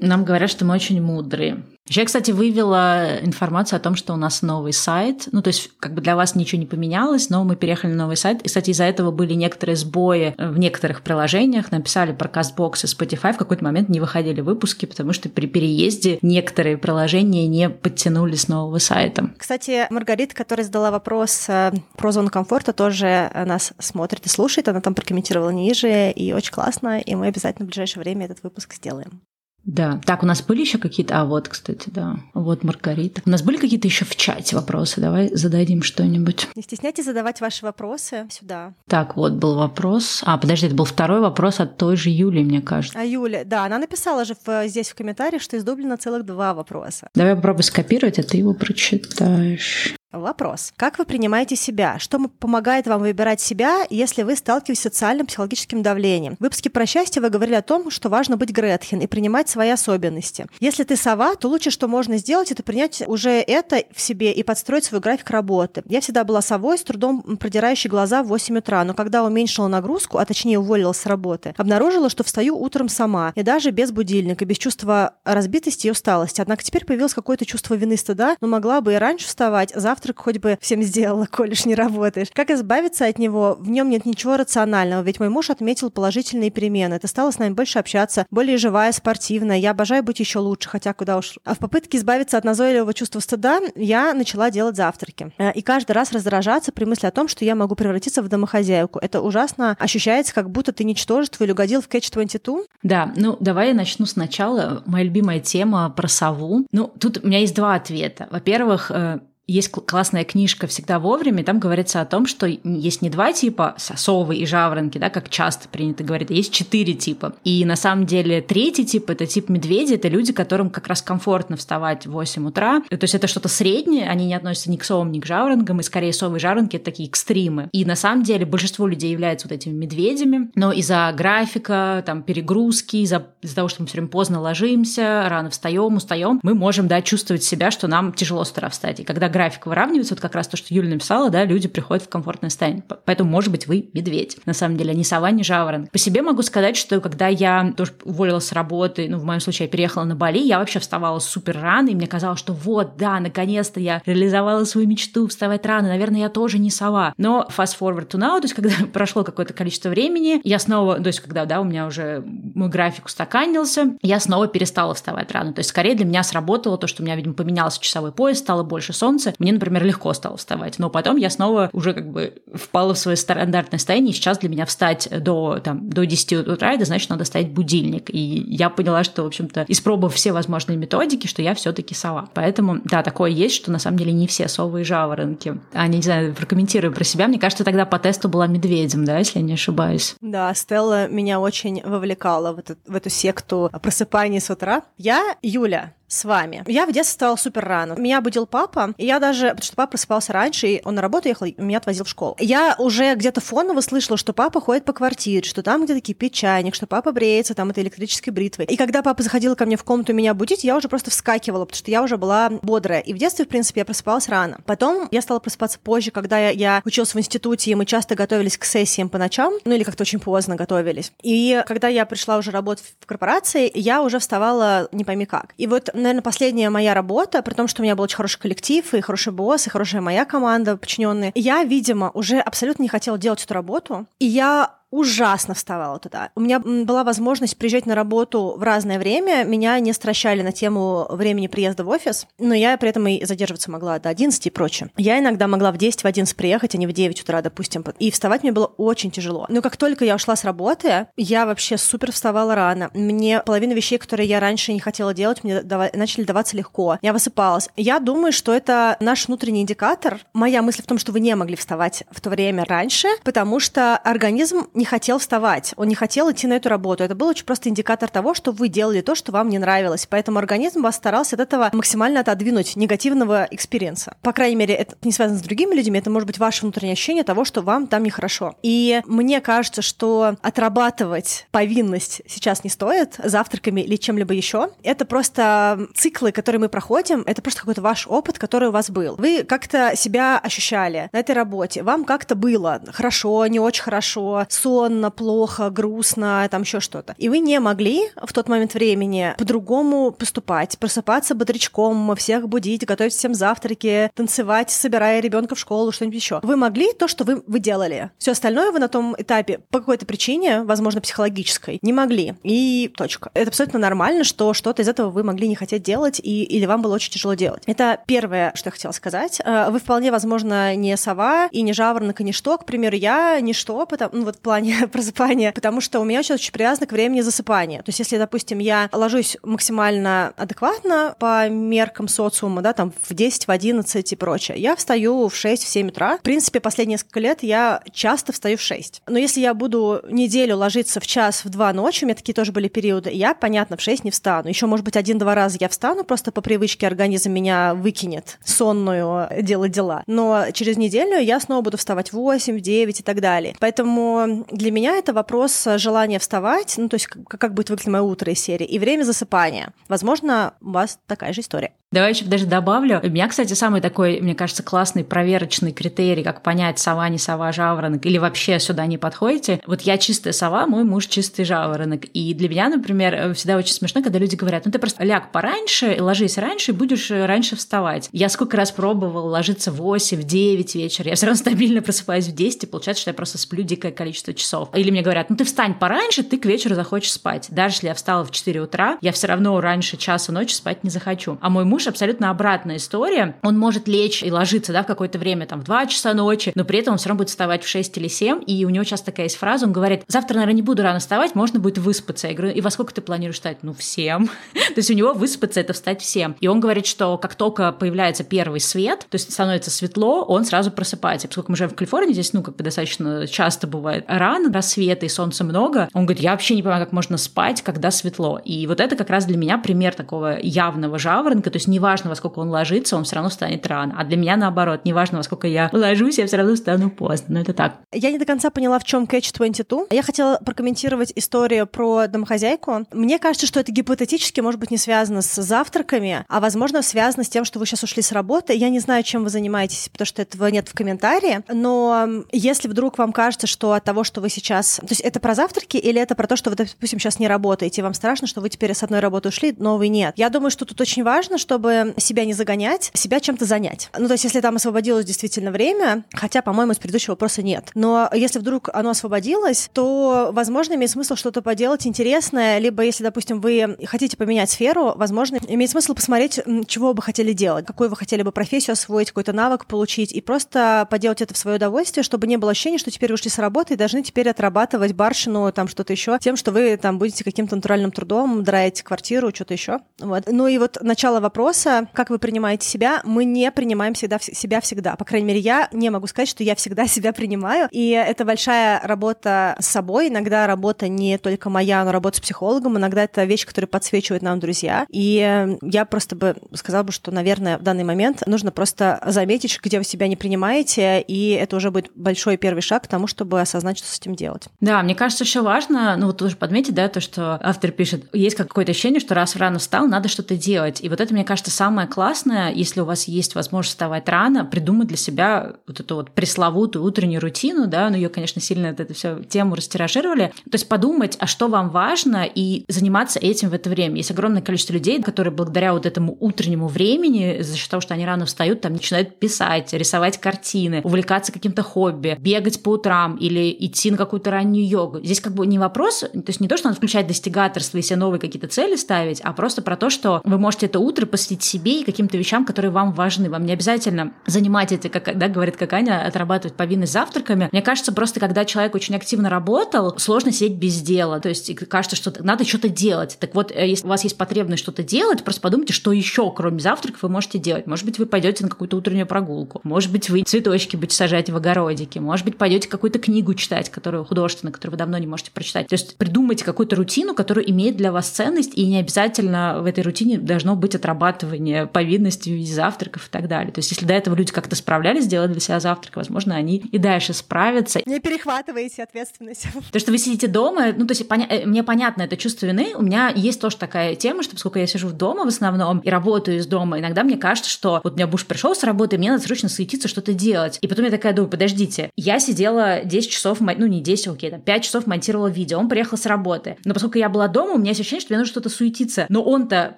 Нам говорят, что мы очень мудрые. Я, кстати, вывела информацию о том, что у нас новый сайт. Ну, то есть, как бы для вас ничего не поменялось, но мы переехали на новый сайт. И, кстати, из-за этого были некоторые сбои в некоторых приложениях. Написали про CastBox и Spotify. В какой-то момент не выходили выпуски, потому что при переезде некоторые приложения не подтянули с нового сайта. Кстати, Маргарита, которая задала вопрос э, про зону комфорта, тоже нас смотрит и слушает. Она там прокомментировала ниже, и очень классно. И мы обязательно в ближайшее время этот выпуск сделаем. Да. Так, у нас были еще какие-то... А, вот, кстати, да. Вот Маргарита. У нас были какие-то еще в чате вопросы? Давай зададим что-нибудь. Не стесняйтесь задавать ваши вопросы сюда. Так, вот был вопрос. А, подожди, это был второй вопрос от той же Юли, мне кажется. А Юля, да, она написала же в, здесь в комментариях, что из Дублина целых два вопроса. Давай попробуй скопировать, а ты его прочитаешь. Вопрос. Как вы принимаете себя? Что помогает вам выбирать себя, если вы сталкиваетесь с социальным психологическим давлением? В выпуске про счастье вы говорили о том, что важно быть Гретхен и принимать свои особенности. Если ты сова, то лучше, что можно сделать, это принять уже это в себе и подстроить свой график работы. Я всегда была совой, с трудом продирающей глаза в 8 утра, но когда уменьшила нагрузку, а точнее уволилась с работы, обнаружила, что встаю утром сама, и даже без будильника, без чувства разбитости и усталости. Однако теперь появилось какое-то чувство вины стыда, но могла бы и раньше вставать, завтра завтрак хоть бы всем сделала, коль уж не работаешь. Как избавиться от него? В нем нет ничего рационального, ведь мой муж отметил положительные перемены. Ты стала с нами больше общаться, более живая, спортивная. Я обожаю быть еще лучше, хотя куда уж. А в попытке избавиться от назойливого чувства стыда я начала делать завтраки. Э, и каждый раз раздражаться при мысли о том, что я могу превратиться в домохозяйку. Это ужасно ощущается, как будто ты ничтожество или угодил в Catch-22. Да, ну давай я начну сначала. Моя любимая тема про сову. Ну, тут у меня есть два ответа. Во-первых, э, есть классная книжка «Всегда вовремя», там говорится о том, что есть не два типа совы и жаворонки, да, как часто принято говорить, а есть четыре типа. И на самом деле третий тип — это тип медведя, это люди, которым как раз комфортно вставать в 8 утра. То есть это что-то среднее, они не относятся ни к совам, ни к жаворонкам, и скорее совы и жаворонки — это такие экстримы. И на самом деле большинство людей являются вот этими медведями, но из-за графика, там, перегрузки, из-за из того, что мы все время поздно ложимся, рано встаем, устаем, мы можем, да, чувствовать себя, что нам тяжело с утра встать. И когда график выравнивается, вот как раз то, что Юля написала, да, люди приходят в комфортное состояние. Поэтому, может быть, вы медведь. На самом деле, не сова, не жаворонок. По себе могу сказать, что когда я тоже уволилась с работы, ну, в моем случае, я переехала на Бали, я вообще вставала супер рано, и мне казалось, что вот, да, наконец-то я реализовала свою мечту вставать рано, наверное, я тоже не сова. Но fast forward to now, то есть когда прошло какое-то количество времени, я снова, то есть когда, да, у меня уже мой график устаканился, я снова перестала вставать рано. То есть скорее для меня сработало то, что у меня, видимо, поменялся часовой пояс, стало больше солнца. Мне, например, легко стало вставать. Но потом я снова уже как бы впала в свое стандартное состояние. Сейчас для меня встать до, там, до 10 утра, это значит, надо ставить будильник. И я поняла, что, в общем-то, испробовав все возможные методики, что я все таки сова. Поэтому, да, такое есть, что на самом деле не все совы и жаворонки. А, не знаю, прокомментирую про себя. Мне кажется, тогда по тесту была медведем, да, если я не ошибаюсь. Да, Стелла меня очень вовлекала в эту, в эту секту просыпания с утра. Я Юля, с вами. Я в детстве вставала супер рано. Меня будил папа, и я даже, потому что папа просыпался раньше, и он на работу ехал, и меня отвозил в школу. Я уже где-то фоново слышала, что папа ходит по квартире, что там где-то кипит чайник, что папа бреется там этой электрической бритвой. И когда папа заходил ко мне в комнату меня будить, я уже просто вскакивала, потому что я уже была бодрая. И в детстве, в принципе, я просыпалась рано. Потом я стала просыпаться позже, когда я, я училась в институте, и мы часто готовились к сессиям по ночам, ну или как-то очень поздно готовились. И когда я пришла уже работать в корпорации, я уже вставала не пойми как. И вот, наверное, последняя моя работа, при том, что у меня был очень хороший коллектив, и хороший босс, и хорошая моя команда подчиненные, я, видимо, уже абсолютно не хотела делать эту работу. И я ужасно вставала туда. У меня была возможность приезжать на работу в разное время. Меня не стращали на тему времени приезда в офис, но я при этом и задерживаться могла до 11 и прочее. Я иногда могла в 10, в 11 приехать, а не в 9 утра, допустим. И вставать мне было очень тяжело. Но как только я ушла с работы, я вообще супер вставала рано. Мне половину вещей, которые я раньше не хотела делать, мне дава- начали даваться легко. Я высыпалась. Я думаю, что это наш внутренний индикатор. Моя мысль в том, что вы не могли вставать в то время раньше, потому что организм не хотел вставать, он не хотел идти на эту работу. Это был очень просто индикатор того, что вы делали то, что вам не нравилось. Поэтому организм вас старался от этого максимально отодвинуть негативного experience а. По крайней мере, это не связано с другими людьми, это может быть ваше внутреннее ощущение того, что вам там нехорошо. И мне кажется, что отрабатывать повинность сейчас не стоит завтраками или чем-либо еще. Это просто циклы, которые мы проходим, это просто какой-то ваш опыт, который у вас был. Вы как-то себя ощущали на этой работе, вам как-то было хорошо, не очень хорошо, сонно, плохо, грустно, там еще что-то. И вы не могли в тот момент времени по-другому поступать, просыпаться бодрячком, всех будить, готовить всем завтраки, танцевать, собирая ребенка в школу, что-нибудь еще. Вы могли то, что вы, вы делали. Все остальное вы на том этапе по какой-то причине, возможно, психологической, не могли. И точка. Это абсолютно нормально, что что-то из этого вы могли не хотеть делать, и, или вам было очень тяжело делать. Это первое, что я хотела сказать. Э, вы вполне, возможно, не сова и не жаворонок, и ничто. К примеру, я ничто, потому, ну, вот в плане просыпания, потому что у меня сейчас очень привязано к времени засыпания. То есть, если, допустим, я ложусь максимально адекватно по меркам социума, да, там в 10, в 11 и прочее, я встаю в 6, в 7 утра. В принципе, последние несколько лет я часто встаю в 6. Но если я буду неделю ложиться в час, в 2 ночи, у меня такие тоже были периоды, я, понятно, в 6 не встану. Еще, может быть, один-два раза я встану, просто по привычке организм меня выкинет сонную делать дела. Но через неделю я снова буду вставать в 8, в 9 и так далее. Поэтому для меня это вопрос желания вставать, ну, то есть как, как будет выглядеть мое утро из серии, и время засыпания. Возможно, у вас такая же история. Давай еще даже добавлю. У меня, кстати, самый такой, мне кажется, классный проверочный критерий, как понять, сова, не сова, жаворонок, или вообще сюда не подходите. Вот я чистая сова, мой муж чистый жаворонок. И для меня, например, всегда очень смешно, когда люди говорят, ну ты просто ляг пораньше, ложись раньше, и будешь раньше вставать. Я сколько раз пробовала ложиться в 8, в 9 вечера, я все равно стабильно просыпаюсь в 10, и получается, что я просто сплю дикое количество часов. Или мне говорят, ну ты встань пораньше, ты к вечеру захочешь спать. Даже если я встала в 4 утра, я все равно раньше часа ночи спать не захочу. А мой муж муж абсолютно обратная история. Он может лечь и ложиться, да, в какое-то время, там, в 2 часа ночи, но при этом он все равно будет вставать в 6 или 7, и у него часто такая есть фраза, он говорит, завтра, наверное, не буду рано вставать, можно будет выспаться. Я говорю, и во сколько ты планируешь встать? Ну, всем. то есть у него выспаться — это встать всем. И он говорит, что как только появляется первый свет, то есть становится светло, он сразу просыпается. Поскольку мы живем в Калифорнии, здесь, ну, как бы достаточно часто бывает рано, рассвета и солнца много, он говорит, я вообще не понимаю, как можно спать, когда светло. И вот это как раз для меня пример такого явного жаворонка, то есть неважно, во сколько он ложится, он все равно встанет рано. А для меня наоборот, неважно, во сколько я ложусь, я все равно встану поздно. Но это так. Я не до конца поняла, в чем Catch 22. Я хотела прокомментировать историю про домохозяйку. Мне кажется, что это гипотетически может быть не связано с завтраками, а возможно связано с тем, что вы сейчас ушли с работы. Я не знаю, чем вы занимаетесь, потому что этого нет в комментарии. Но если вдруг вам кажется, что от того, что вы сейчас... То есть это про завтраки или это про то, что вы, допустим, сейчас не работаете, вам страшно, что вы теперь с одной работы ушли, новой нет. Я думаю, что тут очень важно, чтобы себя не загонять, себя чем-то занять. Ну, то есть если там освободилось действительно время, хотя, по-моему, из предыдущего вопроса нет. Но если вдруг оно освободилось, то, возможно, имеет смысл что-то поделать интересное, либо если, допустим, вы хотите поменять сферу, возможно, имеет смысл посмотреть, чего бы хотели делать, какую вы хотели бы профессию освоить, какой-то навык получить, и просто поделать это в свое удовольствие, чтобы не было ощущения, что теперь вышли с работы и должны теперь отрабатывать барщину, там что-то еще, тем, что вы там будете каким-то натуральным трудом драить квартиру, что-то еще. Вот. Ну и вот начало вопроса, как вы принимаете себя, мы не принимаем всегда себя всегда. По крайней мере, я не могу сказать, что я всегда себя принимаю. И это большая работа с собой. Иногда работа не только моя, но работа с психологом. Иногда это вещь, которая подсвечивает нам друзья. И я просто бы сказала бы, что, наверное, в данный момент нужно просто заметить, где вы себя не принимаете, и это уже будет большой первый шаг к тому, чтобы осознать, что с этим делать. Да, мне кажется, еще важно, ну вот тоже подметить, да, то, что автор пишет, есть какое-то ощущение, что раз рано встал, надо что-то делать. И вот это, мне кажется, самое классное, если у вас есть возможность вставать рано, придумать для себя вот эту вот пресловутую утреннюю рутину, да, но ну, ее, конечно, сильно это все тему растиражировали. То есть подумать, а что вам важно, и заниматься этим в это время. Есть огромное количество людей, которые благодаря вот этому утреннему времени, за счет того, что они рано встают, там начинают писать, рисовать картины, увлекаться каким-то хобби, бегать по утрам или идти на какую-то раннюю йогу. Здесь как бы не вопрос, то есть не то, что надо включать достигаторство и себе новые какие-то цели ставить, а просто про то, что вы можете это утро посвятить себе и каким-то вещам, которые вам важны. Вам не обязательно занимать это, как да, говорит как Аня, отрабатывать повинность завтраками. Мне кажется, просто когда человек очень активно работал, сложно сидеть без дела. То есть кажется, что надо что-то делать. Так вот, э, если у вас есть потребность что-то делать, просто подумайте, что еще, кроме завтраков, вы можете делать. Может быть, вы пойдете на какую-то утреннюю прогулку. Может быть, вы цветочки будете сажать в огородике. Может быть, пойдете какую-то книгу читать, которую художественную, которую вы давно не можете прочитать. То есть придумайте какую-то рутину, которая имеет для вас ценность, и не обязательно в этой рутине должно быть отрабатывание повинности в виде завтраков и так далее. То есть если до этого люди как-то справлялись, делали для себя завтрак, возможно, они и дальше справятся. Не перехватываете ответственность. То, что вы сидите дома, ну, то есть поня- э, мне понятно это чувство вины. У меня есть тоже такая тема, что поскольку я сижу дома в основном и работаю из дома, иногда мне кажется, что вот у меня муж пришел с работы, мне надо срочно суетиться, что-то делать. И потом я такая думаю, подождите, я сидела 10 часов, ну не 10, окей, там 5 часов монтировала видео, он приехал с работы. Но поскольку я была дома, у меня есть ощущение, что мне нужно что-то суетиться. Но он-то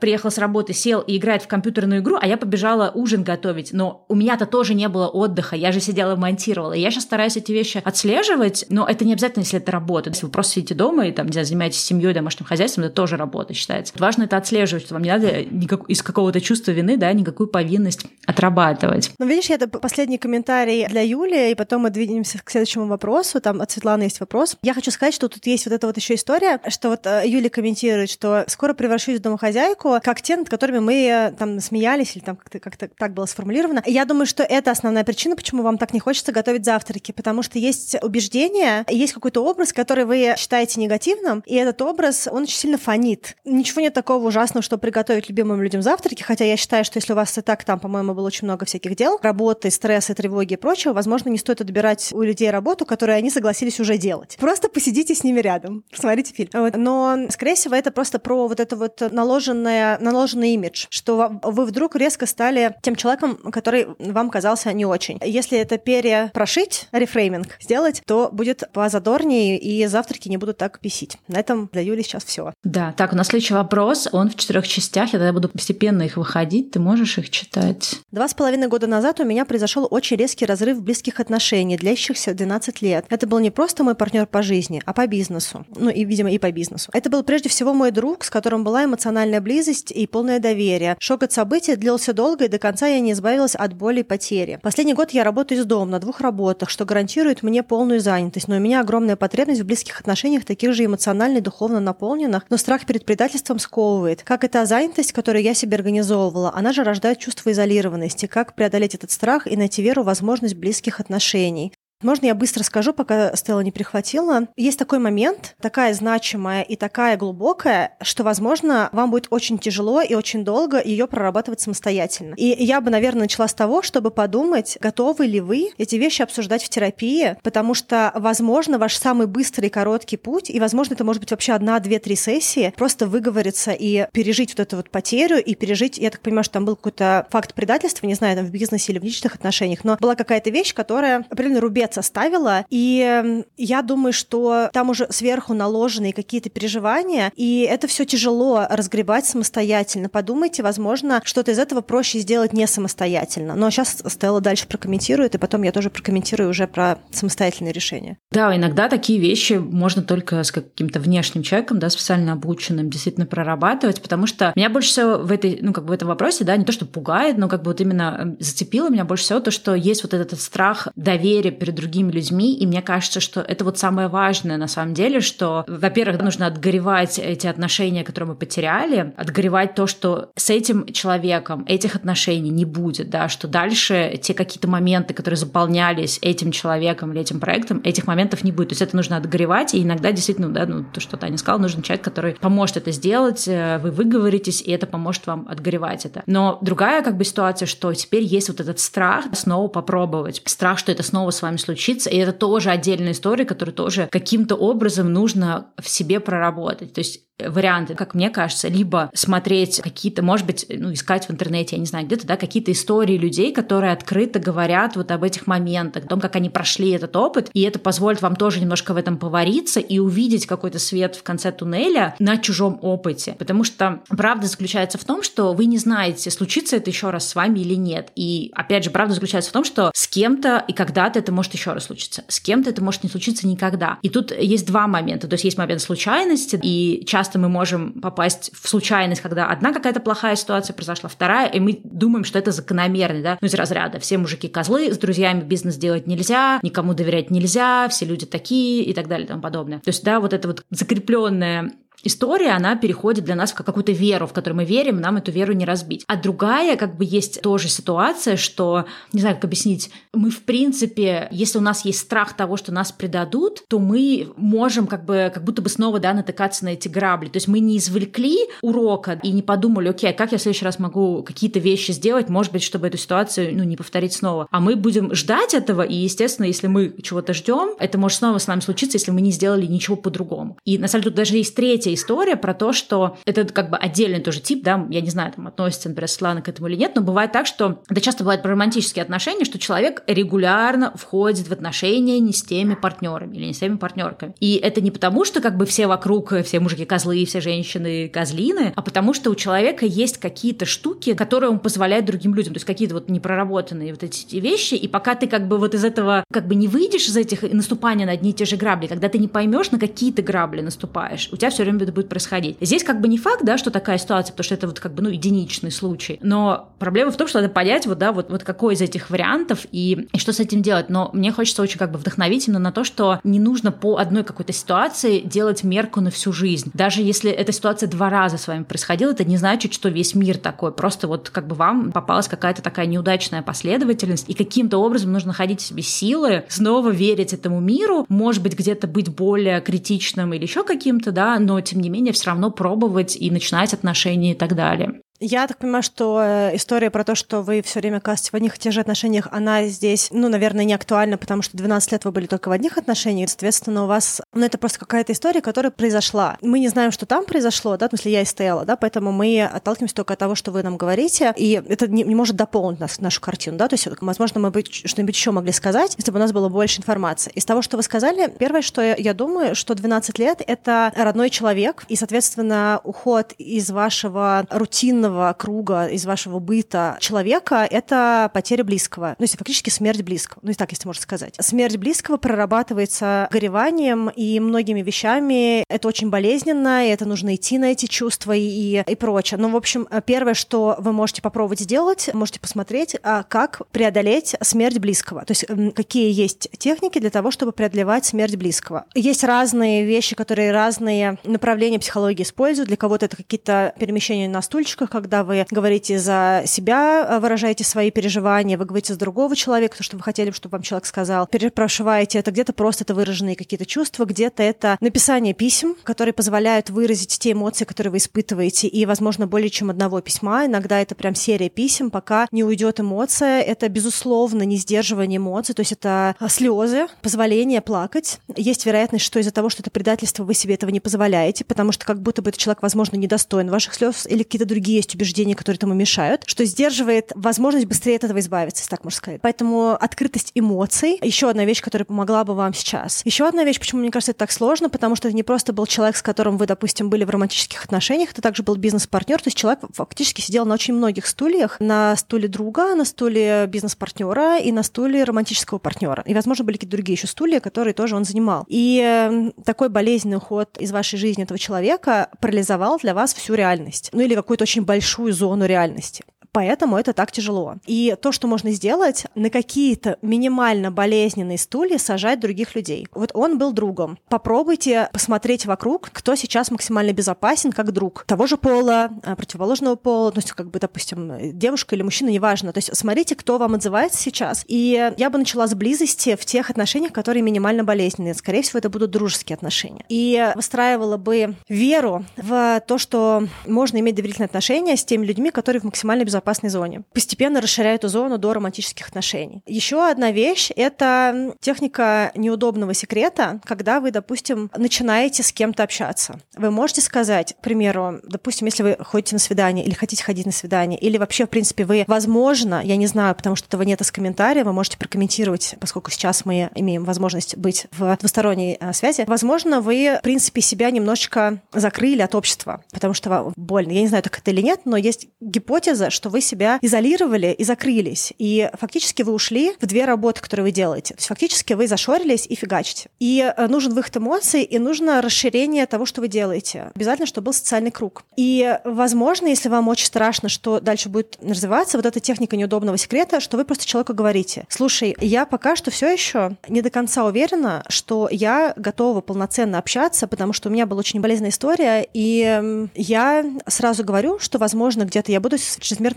приехал с работы, сел и играет в компьютерную игру, а я побежала ужин готовить. Но у меня-то тоже не было отдыха, я же сидела монтировала. Я сейчас стараюсь эти вещи отслеживать, но это не обязательно, если это работа. Если вы просто сидите дома и там, не знаю, занимаетесь семьей, домашним хозяйством, это тоже работа считается. Важно это отслеживать, что вам не надо никак, из какого-то чувства вины, да, никакую повинность отрабатывать. Ну, видишь, это последний комментарий для Юли, и потом мы двинемся к следующему вопросу. Там от Светланы есть вопрос. Я хочу сказать, что тут есть вот эта вот еще история, что вот э, Юля комментирует, что скоро превращусь в домохозяйку, как те, над которыми мы там смеялись, или там как-то как так было сформулировано. Я думаю, что это основная причина, почему вам так не хочется готовить завтраки, потому что есть убеждение, есть какой-то образ, который вы считаете негативным, и этот образ, он очень сильно фонит. Ничего нет такого ужасного, что приготовить любимым людям завтраки, хотя я считаю, что если у вас и так там, по-моему, было очень много всяких дел, работы, стресса, тревоги и прочего, возможно, не стоит отбирать у людей работу, которую они согласились уже делать. Просто посидите с ними рядом, посмотрите фильм. Вот. Но, скорее всего, это просто про вот это вот наложенное, наложенный имидж, что вы вдруг резко стали тем человеком, который вам казался не очень. Если это перепрошить, рефрейминг сделать, то будет позадорнее, и завтраки не будут так бесить. На этом для Юли сейчас все. Да, так, у нас следующий вопрос. Он в четырех частях, я тогда буду постепенно их выходить. Ты можешь их читать? Два с половиной года назад у меня произошел очень резкий разрыв близких отношений, длящихся 12 лет. Это был не просто мой партнер по жизни, а по бизнесу. Ну и, видимо, и по бизнесу. Это был прежде всего мой друг, с которым была эмоциональная близость и полное доверие, Шок от событий длился долго, и до конца я не избавилась от боли и потери. Последний год я работаю из дома на двух работах, что гарантирует мне полную занятость, но у меня огромная потребность в близких отношениях, таких же эмоционально и духовно наполненных, но страх перед предательством сковывает. Как эта занятость, которую я себе организовывала, она же рождает чувство изолированности. Как преодолеть этот страх и найти веру в возможность близких отношений? Можно я быстро скажу, пока Стелла не прихватила? Есть такой момент, такая значимая и такая глубокая, что, возможно, вам будет очень тяжело и очень долго ее прорабатывать самостоятельно. И я бы, наверное, начала с того, чтобы подумать, готовы ли вы эти вещи обсуждать в терапии, потому что, возможно, ваш самый быстрый и короткий путь, и, возможно, это может быть вообще одна, две, три сессии, просто выговориться и пережить вот эту вот потерю, и пережить, я так понимаю, что там был какой-то факт предательства, не знаю, там в бизнесе или в личных отношениях, но была какая-то вещь, которая определенный рубец лет составила, и я думаю, что там уже сверху наложены какие-то переживания, и это все тяжело разгребать самостоятельно. Подумайте, возможно, что-то из этого проще сделать не самостоятельно. Но сейчас Стелла дальше прокомментирует, и потом я тоже прокомментирую уже про самостоятельное решение. Да, иногда такие вещи можно только с каким-то внешним человеком, да, специально обученным, действительно прорабатывать, потому что меня больше всего в этой, ну, как бы в этом вопросе, да, не то, что пугает, но как бы вот именно зацепило меня больше всего то, что есть вот этот страх доверия перед другими людьми, и мне кажется, что это вот самое важное на самом деле, что, во-первых, нужно отгоревать эти отношения, которые мы потеряли, отгоревать то, что с этим человеком этих отношений не будет, да, что дальше те какие-то моменты, которые заполнялись этим человеком или этим проектом, этих моментов не будет. То есть это нужно отгоревать, и иногда действительно, да, ну, то, что Таня сказала, нужен человек, который поможет это сделать, э, вы выговоритесь, и это поможет вам отгоревать это. Но другая как бы ситуация, что теперь есть вот этот страх снова попробовать, страх, что это снова с вами случиться. И это тоже отдельная история, которую тоже каким-то образом нужно в себе проработать. То есть варианты, как мне кажется, либо смотреть какие-то, может быть, ну, искать в интернете, я не знаю, где-то, да, какие-то истории людей, которые открыто говорят вот об этих моментах, о том, как они прошли этот опыт, и это позволит вам тоже немножко в этом повариться и увидеть какой-то свет в конце туннеля на чужом опыте. Потому что правда заключается в том, что вы не знаете, случится это еще раз с вами или нет. И, опять же, правда заключается в том, что с кем-то и когда-то это может еще раз случиться. С кем-то это может не случиться никогда. И тут есть два момента. То есть есть момент случайности, и часто часто мы можем попасть в случайность, когда одна какая-то плохая ситуация произошла, вторая, и мы думаем, что это закономерно, да, ну, из разряда все мужики козлы, с друзьями бизнес делать нельзя, никому доверять нельзя, все люди такие и так далее и тому подобное. То есть, да, вот это вот закрепленное история, она переходит для нас в какую-то веру, в которую мы верим, нам эту веру не разбить. А другая, как бы, есть тоже ситуация, что, не знаю, как объяснить, мы, в принципе, если у нас есть страх того, что нас предадут, то мы можем как бы, как будто бы снова, да, натыкаться на эти грабли. То есть мы не извлекли урока и не подумали, окей, а как я в следующий раз могу какие-то вещи сделать, может быть, чтобы эту ситуацию, ну, не повторить снова. А мы будем ждать этого, и, естественно, если мы чего-то ждем, это может снова с нами случиться, если мы не сделали ничего по-другому. И, на самом деле, тут даже есть третья история про то, что это как бы отдельный тоже тип, да, я не знаю, там относится, например, Светлана к этому или нет, но бывает так, что это часто бывает про романтические отношения, что человек регулярно входит в отношения не с теми партнерами или не с теми партнерками. И это не потому, что как бы все вокруг, все мужики козлы, все женщины козлины, а потому что у человека есть какие-то штуки, которые он позволяет другим людям, то есть какие-то вот непроработанные вот эти вещи, и пока ты как бы вот из этого как бы не выйдешь из этих наступания на одни и те же грабли, когда ты не поймешь, на какие ты грабли наступаешь, у тебя все время это будет происходить. Здесь как бы не факт, да, что такая ситуация, потому что это вот как бы, ну, единичный случай. Но проблема в том, что надо понять, вот, да, вот, вот какой из этих вариантов и, и что с этим делать. Но мне хочется очень как бы вдохновить именно на то, что не нужно по одной какой-то ситуации делать мерку на всю жизнь. Даже если эта ситуация два раза с вами происходила, это не значит, что весь мир такой. Просто вот как бы вам попалась какая-то такая неудачная последовательность, и каким-то образом нужно находить в себе силы, снова верить этому миру, может быть, где-то быть более критичным или еще каким-то, да, но тем не менее все равно пробовать и начинать отношения и так далее. Я так понимаю, что э, история про то, что вы все время оказываетесь в одних и тех же отношениях, она здесь, ну, наверное, не актуальна, потому что 12 лет вы были только в одних отношениях, соответственно, у вас, ну, это просто какая-то история, которая произошла. Мы не знаем, что там произошло, да, в смысле, я и Стелла, да, поэтому мы отталкиваемся только от того, что вы нам говорите, и это не, не может дополнить нас, нашу картину, да, то есть, возможно, мы бы что-нибудь еще могли сказать, если бы у нас было больше информации. Из того, что вы сказали, первое, что я думаю, что 12 лет — это родной человек, и, соответственно, уход из вашего рутинного интимного круга, из вашего быта человека, это потеря близкого. Ну, если фактически смерть близкого. Ну, и так, если можно сказать. Смерть близкого прорабатывается гореванием и многими вещами. Это очень болезненно, и это нужно идти на эти чувства и, и прочее. Ну, в общем, первое, что вы можете попробовать сделать, можете посмотреть, а как преодолеть смерть близкого. То есть какие есть техники для того, чтобы преодолевать смерть близкого. Есть разные вещи, которые разные направления психологии используют. Для кого-то это какие-то перемещения на стульчиках, когда вы говорите за себя, э, выражаете свои переживания, вы говорите за другого человека, то, что вы хотели, чтобы вам человек сказал. Перепрошиваете это где-то просто это выраженные какие-то чувства, где-то это написание писем, которые позволяют выразить те эмоции, которые вы испытываете, и, возможно, более чем одного письма. Иногда это прям серия писем, пока не уйдет эмоция. Это, безусловно, не сдерживание эмоций, то есть это слезы, позволение плакать. Есть вероятность, что из-за того, что это предательство, вы себе этого не позволяете, потому что как будто бы этот человек, возможно, недостоин ваших слез или какие-то другие есть убеждения, которые этому мешают, что сдерживает возможность быстрее от этого избавиться, если так можно сказать. Поэтому открытость эмоций — еще одна вещь, которая помогла бы вам сейчас. Еще одна вещь, почему мне кажется это так сложно, потому что это не просто был человек, с которым вы, допустим, были в романтических отношениях, это также был бизнес-партнер, то есть человек фактически сидел на очень многих стульях, на стуле друга, на стуле бизнес-партнера и на стуле романтического партнера. И, возможно, были какие-то другие еще стулья, которые тоже он занимал. И эм, такой болезненный уход из вашей жизни этого человека парализовал для вас всю реальность. Ну или какую-то очень большую зону реальности. Поэтому это так тяжело. И то, что можно сделать, на какие-то минимально болезненные стулья сажать других людей. Вот он был другом. Попробуйте посмотреть вокруг, кто сейчас максимально безопасен как друг того же пола, а, противоположного пола, то есть как бы, допустим, девушка или мужчина, неважно. То есть смотрите, кто вам отзывается сейчас. И я бы начала с близости в тех отношениях, которые минимально болезненные. Скорее всего, это будут дружеские отношения. И выстраивала бы веру в то, что можно иметь доверительные отношения с теми людьми, которые в максимально безопасности безопасной зоне. Постепенно расширяю эту зону до романтических отношений. Еще одна вещь — это техника неудобного секрета, когда вы, допустим, начинаете с кем-то общаться. Вы можете сказать, к примеру, допустим, если вы ходите на свидание или хотите ходить на свидание, или вообще, в принципе, вы, возможно, я не знаю, потому что этого нет из комментария, вы можете прокомментировать, поскольку сейчас мы имеем возможность быть в двусторонней э, связи, возможно, вы, в принципе, себя немножечко закрыли от общества, потому что вам больно. Я не знаю, так это или нет, но есть гипотеза, что вы себя изолировали и закрылись. И фактически вы ушли в две работы, которые вы делаете. То есть фактически вы зашорились и фигачите. И э, нужен выход эмоций, и нужно расширение того, что вы делаете. Обязательно, чтобы был социальный круг. И, возможно, если вам очень страшно, что дальше будет развиваться, вот эта техника неудобного секрета, что вы просто человеку говорите, слушай, я пока что все еще не до конца уверена, что я готова полноценно общаться, потому что у меня была очень болезненная история, и я сразу говорю, что, возможно, где-то я буду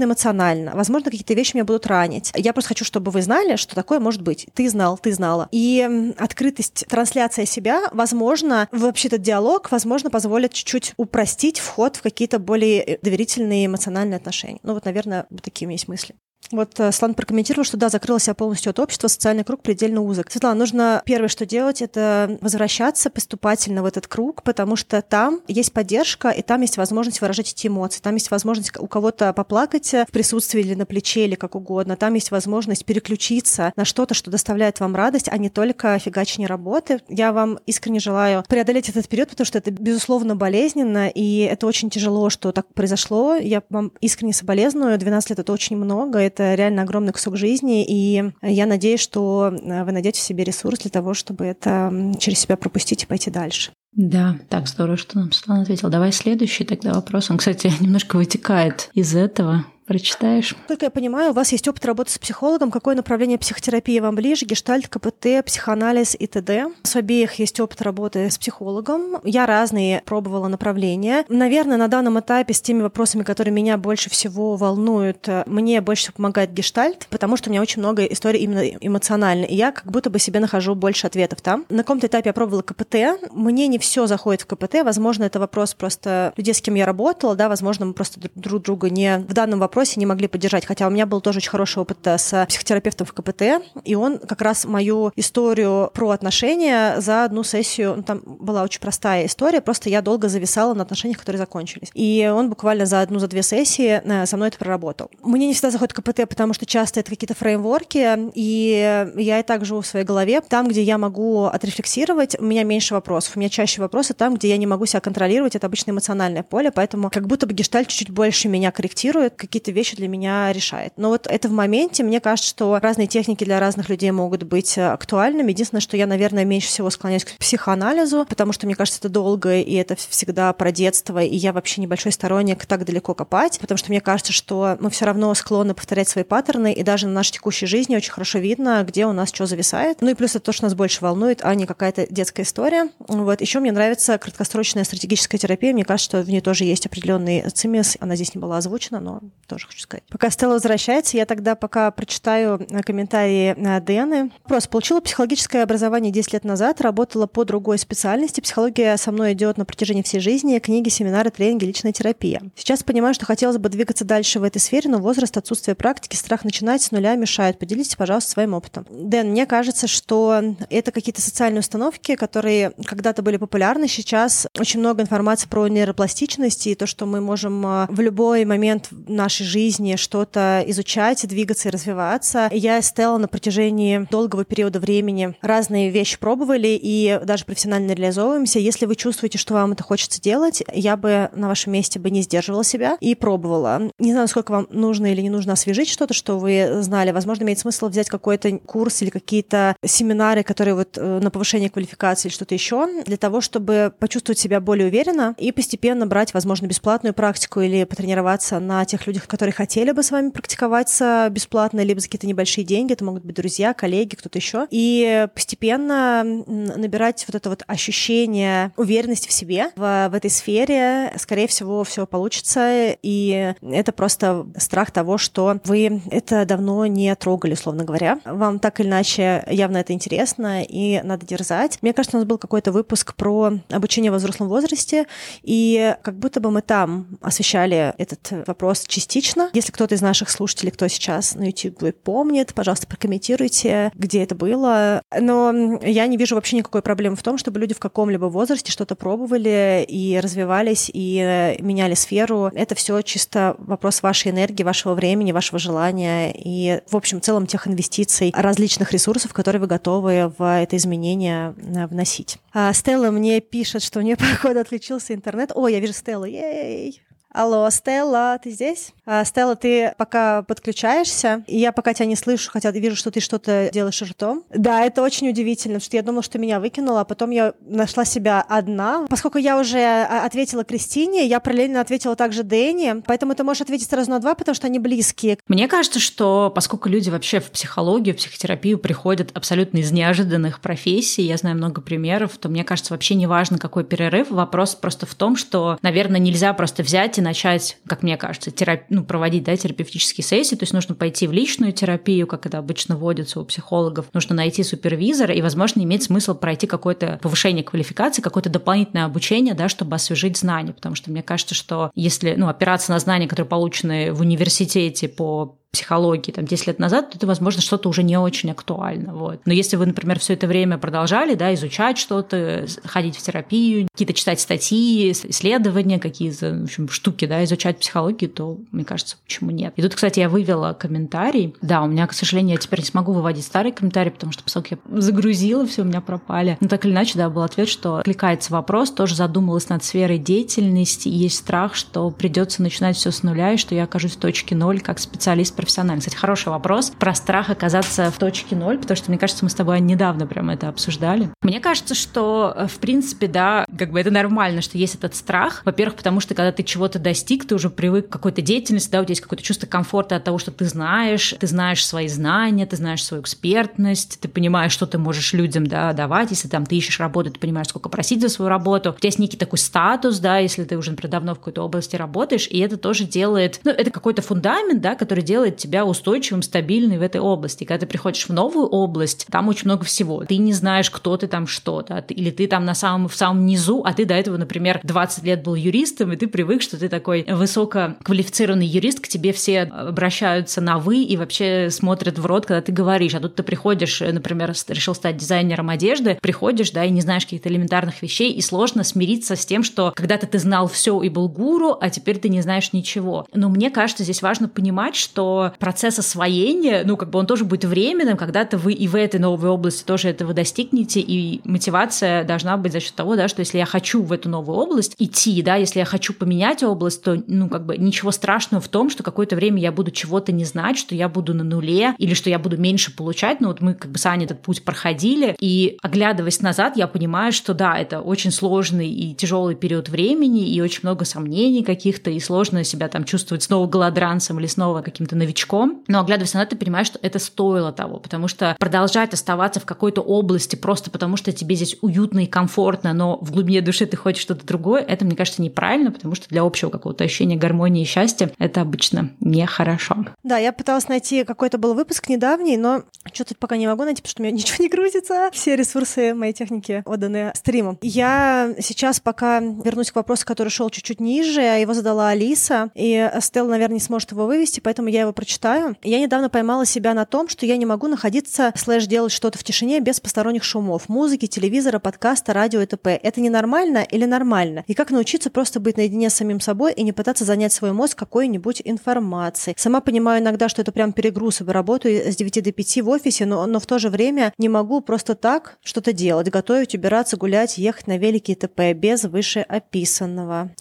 чрезмерно эмоционально. Возможно, какие-то вещи меня будут ранить. Я просто хочу, чтобы вы знали, что такое может быть. Ты знал, ты знала. И открытость, трансляция себя, возможно, вообще этот диалог, возможно, позволит чуть-чуть упростить вход в какие-то более доверительные эмоциональные отношения. Ну вот, наверное, такие у меня есть мысли. Вот э, Слан прокомментировал, что да, закрылся себя полностью от общества, социальный круг предельно узок. Светлана, нужно первое, что делать, это возвращаться поступательно в этот круг, потому что там есть поддержка, и там есть возможность выражать эти эмоции, там есть возможность у кого-то поплакать в присутствии или на плече, или как угодно, там есть возможность переключиться на что-то, что доставляет вам радость, а не только фигачение работы. Я вам искренне желаю преодолеть этот период, потому что это, безусловно, болезненно, и это очень тяжело, что так произошло. Я вам искренне соболезную. 12 лет — это очень много, это реально огромный кусок жизни, и я надеюсь, что э, вы найдете в себе ресурс для того, чтобы это через себя пропустить и пойти дальше. Да, так здорово, что нам Светлана ответила. Давай следующий тогда вопрос. Он, кстати, немножко вытекает из этого прочитаешь. Как я понимаю, у вас есть опыт работы с психологом. Какое направление психотерапии вам ближе? Гештальт, КПТ, психоанализ и т.д. С обеих есть опыт работы с психологом. Я разные пробовала направления. Наверное, на данном этапе с теми вопросами, которые меня больше всего волнуют, мне больше всего помогает гештальт, потому что у меня очень много историй именно эмоциональной. И я как будто бы себе нахожу больше ответов там. На каком-то этапе я пробовала КПТ. Мне не все заходит в КПТ. Возможно, это вопрос просто людей, с кем я работала, да, возможно, мы просто друг друга не в данном вопросе вопросе, не могли поддержать. Хотя у меня был тоже очень хороший опыт э, с психотерапевтом в КПТ, и он как раз мою историю про отношения за одну сессию, ну, там была очень простая история, просто я долго зависала на отношениях, которые закончились. И он буквально за одну, за две сессии э, со мной это проработал. Мне не всегда заходит КПТ, потому что часто это какие-то фреймворки, и я и так живу в своей голове. Там, где я могу отрефлексировать, у меня меньше вопросов. У меня чаще вопросы там, где я не могу себя контролировать, это обычно эмоциональное поле, поэтому как будто бы гештальт чуть-чуть больше меня корректирует, какие-то вещи для меня решает. Но вот это в моменте, мне кажется, что разные техники для разных людей могут быть э, актуальными. Единственное, что я, наверное, меньше всего склоняюсь к психоанализу, потому что, мне кажется, это долго, и это всегда про детство, и я вообще небольшой сторонник так далеко копать, потому что мне кажется, что мы все равно склонны повторять свои паттерны, и даже на нашей текущей жизни очень хорошо видно, где у нас что зависает. Ну и плюс это то, что нас больше волнует, а не какая-то детская история. Вот. Еще мне нравится краткосрочная стратегическая терапия. Мне кажется, что в ней тоже есть определенный цимис. Она здесь не была озвучена, но тоже хочу сказать. Пока Стелла возвращается, я тогда пока прочитаю э, комментарии э, Дэны. Вопрос. Получила психологическое образование 10 лет назад, работала по другой специальности. Психология со мной идет на протяжении всей жизни. Книги, семинары, тренинги, личная терапия. Сейчас понимаю, что хотелось бы двигаться дальше в этой сфере, но возраст, отсутствие практики, страх начинать с нуля мешает. Поделитесь, пожалуйста, своим опытом. Дэн, мне кажется, что это какие-то социальные установки, которые когда-то были популярны. Сейчас очень много информации про нейропластичность и то, что мы можем э, в любой момент нашей жизни что-то изучать, двигаться и развиваться. Я и Стелла на протяжении долгого периода времени разные вещи пробовали и даже профессионально реализовываемся. Если вы чувствуете, что вам это хочется делать, я бы на вашем месте бы не сдерживала себя и пробовала. Не знаю, сколько вам нужно или не нужно освежить что-то, что вы знали. Возможно, имеет смысл взять какой-то курс или какие-то семинары, которые вот э, на повышение квалификации или что-то еще, для того, чтобы почувствовать себя более уверенно и постепенно брать, возможно, бесплатную практику или потренироваться на тех людях, которые хотели бы с вами практиковаться бесплатно, либо за какие-то небольшие деньги. Это могут быть друзья, коллеги, кто-то еще. И постепенно набирать вот это вот ощущение уверенности в себе в, в этой сфере. Скорее всего, все получится. И это просто страх того, что вы это давно не трогали, условно говоря. Вам так или иначе явно это интересно, и надо дерзать. Мне кажется, у нас был какой-то выпуск про обучение во взрослом возрасте, и как будто бы мы там освещали этот вопрос частично. Если кто-то из наших слушателей, кто сейчас на YouTube помнит, пожалуйста, прокомментируйте, где это было. Но я не вижу вообще никакой проблемы в том, чтобы люди в каком-либо возрасте что-то пробовали и развивались, и меняли сферу. Это все чисто вопрос вашей энергии, вашего времени, вашего желания и, в общем, в целом тех инвестиций, различных ресурсов, которые вы готовы в это изменение э, вносить. А Стелла мне пишет, что у нее, походу, отключился интернет. О, я вижу Стеллу, ей! Алло, Стелла, ты здесь? А, Стелла, ты пока подключаешься, и я пока тебя не слышу, хотя вижу, что ты что-то делаешь ртом. Да, это очень удивительно, что я думала, что меня выкинула, а потом я нашла себя одна. Поскольку я уже а, ответила Кристине, я параллельно ответила также Дэнни, поэтому ты можешь ответить сразу на два, потому что они близкие. Мне кажется, что поскольку люди вообще в психологию, в психотерапию приходят абсолютно из неожиданных профессий, я знаю много примеров, то мне кажется, вообще не важно, какой перерыв, вопрос просто в том, что, наверное, нельзя просто взять и начать, как мне кажется, терап... ну, проводить да, терапевтические сессии, то есть нужно пойти в личную терапию, как это обычно вводится у психологов, нужно найти супервизора и, возможно, иметь смысл пройти какое-то повышение квалификации, какое-то дополнительное обучение, да, чтобы освежить знания, потому что мне кажется, что если ну, опираться на знания, которые получены в университете по психологии там 10 лет назад, то это, возможно, что-то уже не очень актуально. Вот. Но если вы, например, все это время продолжали да, изучать что-то, ходить в терапию, какие-то читать статьи, исследования, какие-то в общем, штуки, да, изучать психологию, то, мне кажется, почему нет. И тут, кстати, я вывела комментарий. Да, у меня, к сожалению, я теперь не смогу выводить старый комментарий, потому что поскольку я загрузила, все у меня пропали. Но так или иначе, да, был ответ, что кликается вопрос, тоже задумалась над сферой деятельности, и есть страх, что придется начинать все с нуля, и что я окажусь в точке ноль как специалист профессионально? Кстати, хороший вопрос про страх оказаться в точке ноль, потому что, мне кажется, мы с тобой недавно прям это обсуждали. Мне кажется, что, э, в принципе, да, как бы это нормально, что есть этот страх. Во-первых, потому что, когда ты чего-то достиг, ты уже привык к какой-то деятельности, да, у тебя есть какое-то чувство комфорта от того, что ты знаешь, ты знаешь свои знания, ты знаешь свою экспертность, ты понимаешь, что ты можешь людям, да, давать. Если там ты ищешь работу, ты понимаешь, сколько просить за свою работу. У тебя есть некий такой статус, да, если ты уже, например, давно в какой-то области работаешь, и это тоже делает, ну, это какой-то фундамент, да, который делает делает тебя устойчивым, стабильным в этой области. Когда ты приходишь в новую область, там очень много всего. Ты не знаешь, кто ты там, что, да, или ты там на самом, в самом низу, а ты до этого, например, 20 лет был юристом, и ты привык, что ты такой высококвалифицированный юрист, к тебе все обращаются на «вы» и вообще смотрят в рот, когда ты говоришь. А тут ты приходишь, например, решил стать дизайнером одежды, приходишь, да, и не знаешь каких-то элементарных вещей, и сложно смириться с тем, что когда-то ты знал все и был гуру, а теперь ты не знаешь ничего. Но мне кажется, здесь важно понимать, что процесс освоения, ну, как бы он тоже будет временным, когда-то вы и в этой новой области тоже этого достигнете, и мотивация должна быть за счет того, да, что если я хочу в эту новую область идти, да, если я хочу поменять область, то, ну, как бы ничего страшного в том, что какое-то время я буду чего-то не знать, что я буду на нуле, или что я буду меньше получать, ну, вот мы как бы с Аней этот путь проходили, и оглядываясь назад, я понимаю, что да, это очень сложный и тяжелый период времени, и очень много сомнений каких-то, и сложно себя там чувствовать снова голодранцем или снова каким-то новичком. Но оглядываясь назад, ты понимаешь, что это стоило того, потому что продолжать оставаться в какой-то области просто потому, что тебе здесь уютно и комфортно, но в глубине души ты хочешь что-то другое, это, мне кажется, неправильно, потому что для общего какого-то ощущения гармонии и счастья это обычно нехорошо. Да, я пыталась найти какой-то был выпуск недавний, но что-то пока не могу найти, потому что у меня ничего не грузится. Все ресурсы моей техники отданы стримом. Я сейчас пока вернусь к вопросу, который шел чуть-чуть ниже. Его задала Алиса, и Стелла, наверное, не сможет его вывести, поэтому я его прочитаю. Я недавно поймала себя на том, что я не могу находиться, слэш делать что-то в тишине без посторонних шумов, музыки, телевизора, подкаста, радио и т.п. Это ненормально или нормально? И как научиться просто быть наедине с самим собой и не пытаться занять свой мозг какой-нибудь информацией? Сама понимаю иногда, что это прям перегруз, и работаю с 9 до 5 в офисе, но, но в то же время не могу просто так что-то делать, готовить, убираться, гулять, ехать на велике и т.п. без вышеописанного.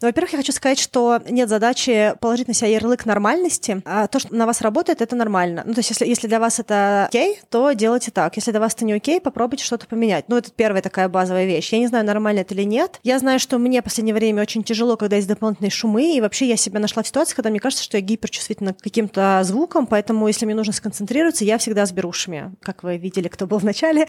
Во-первых, я хочу сказать, что нет задачи положить на себя ярлык нормальности. А то, что на вас работает, это нормально. Ну, то есть, если, если для вас это окей, то делайте так. Если для вас это не окей, попробуйте что-то поменять. Ну, это первая такая базовая вещь. Я не знаю, нормально это или нет. Я знаю, что мне в последнее время очень тяжело, когда есть дополнительные шумы, и вообще я себя нашла в ситуации, когда мне кажется, что я гиперчувствительна к каким-то звукам, поэтому если мне нужно сконцентрироваться, я всегда с берушами, как вы видели, кто был в начале.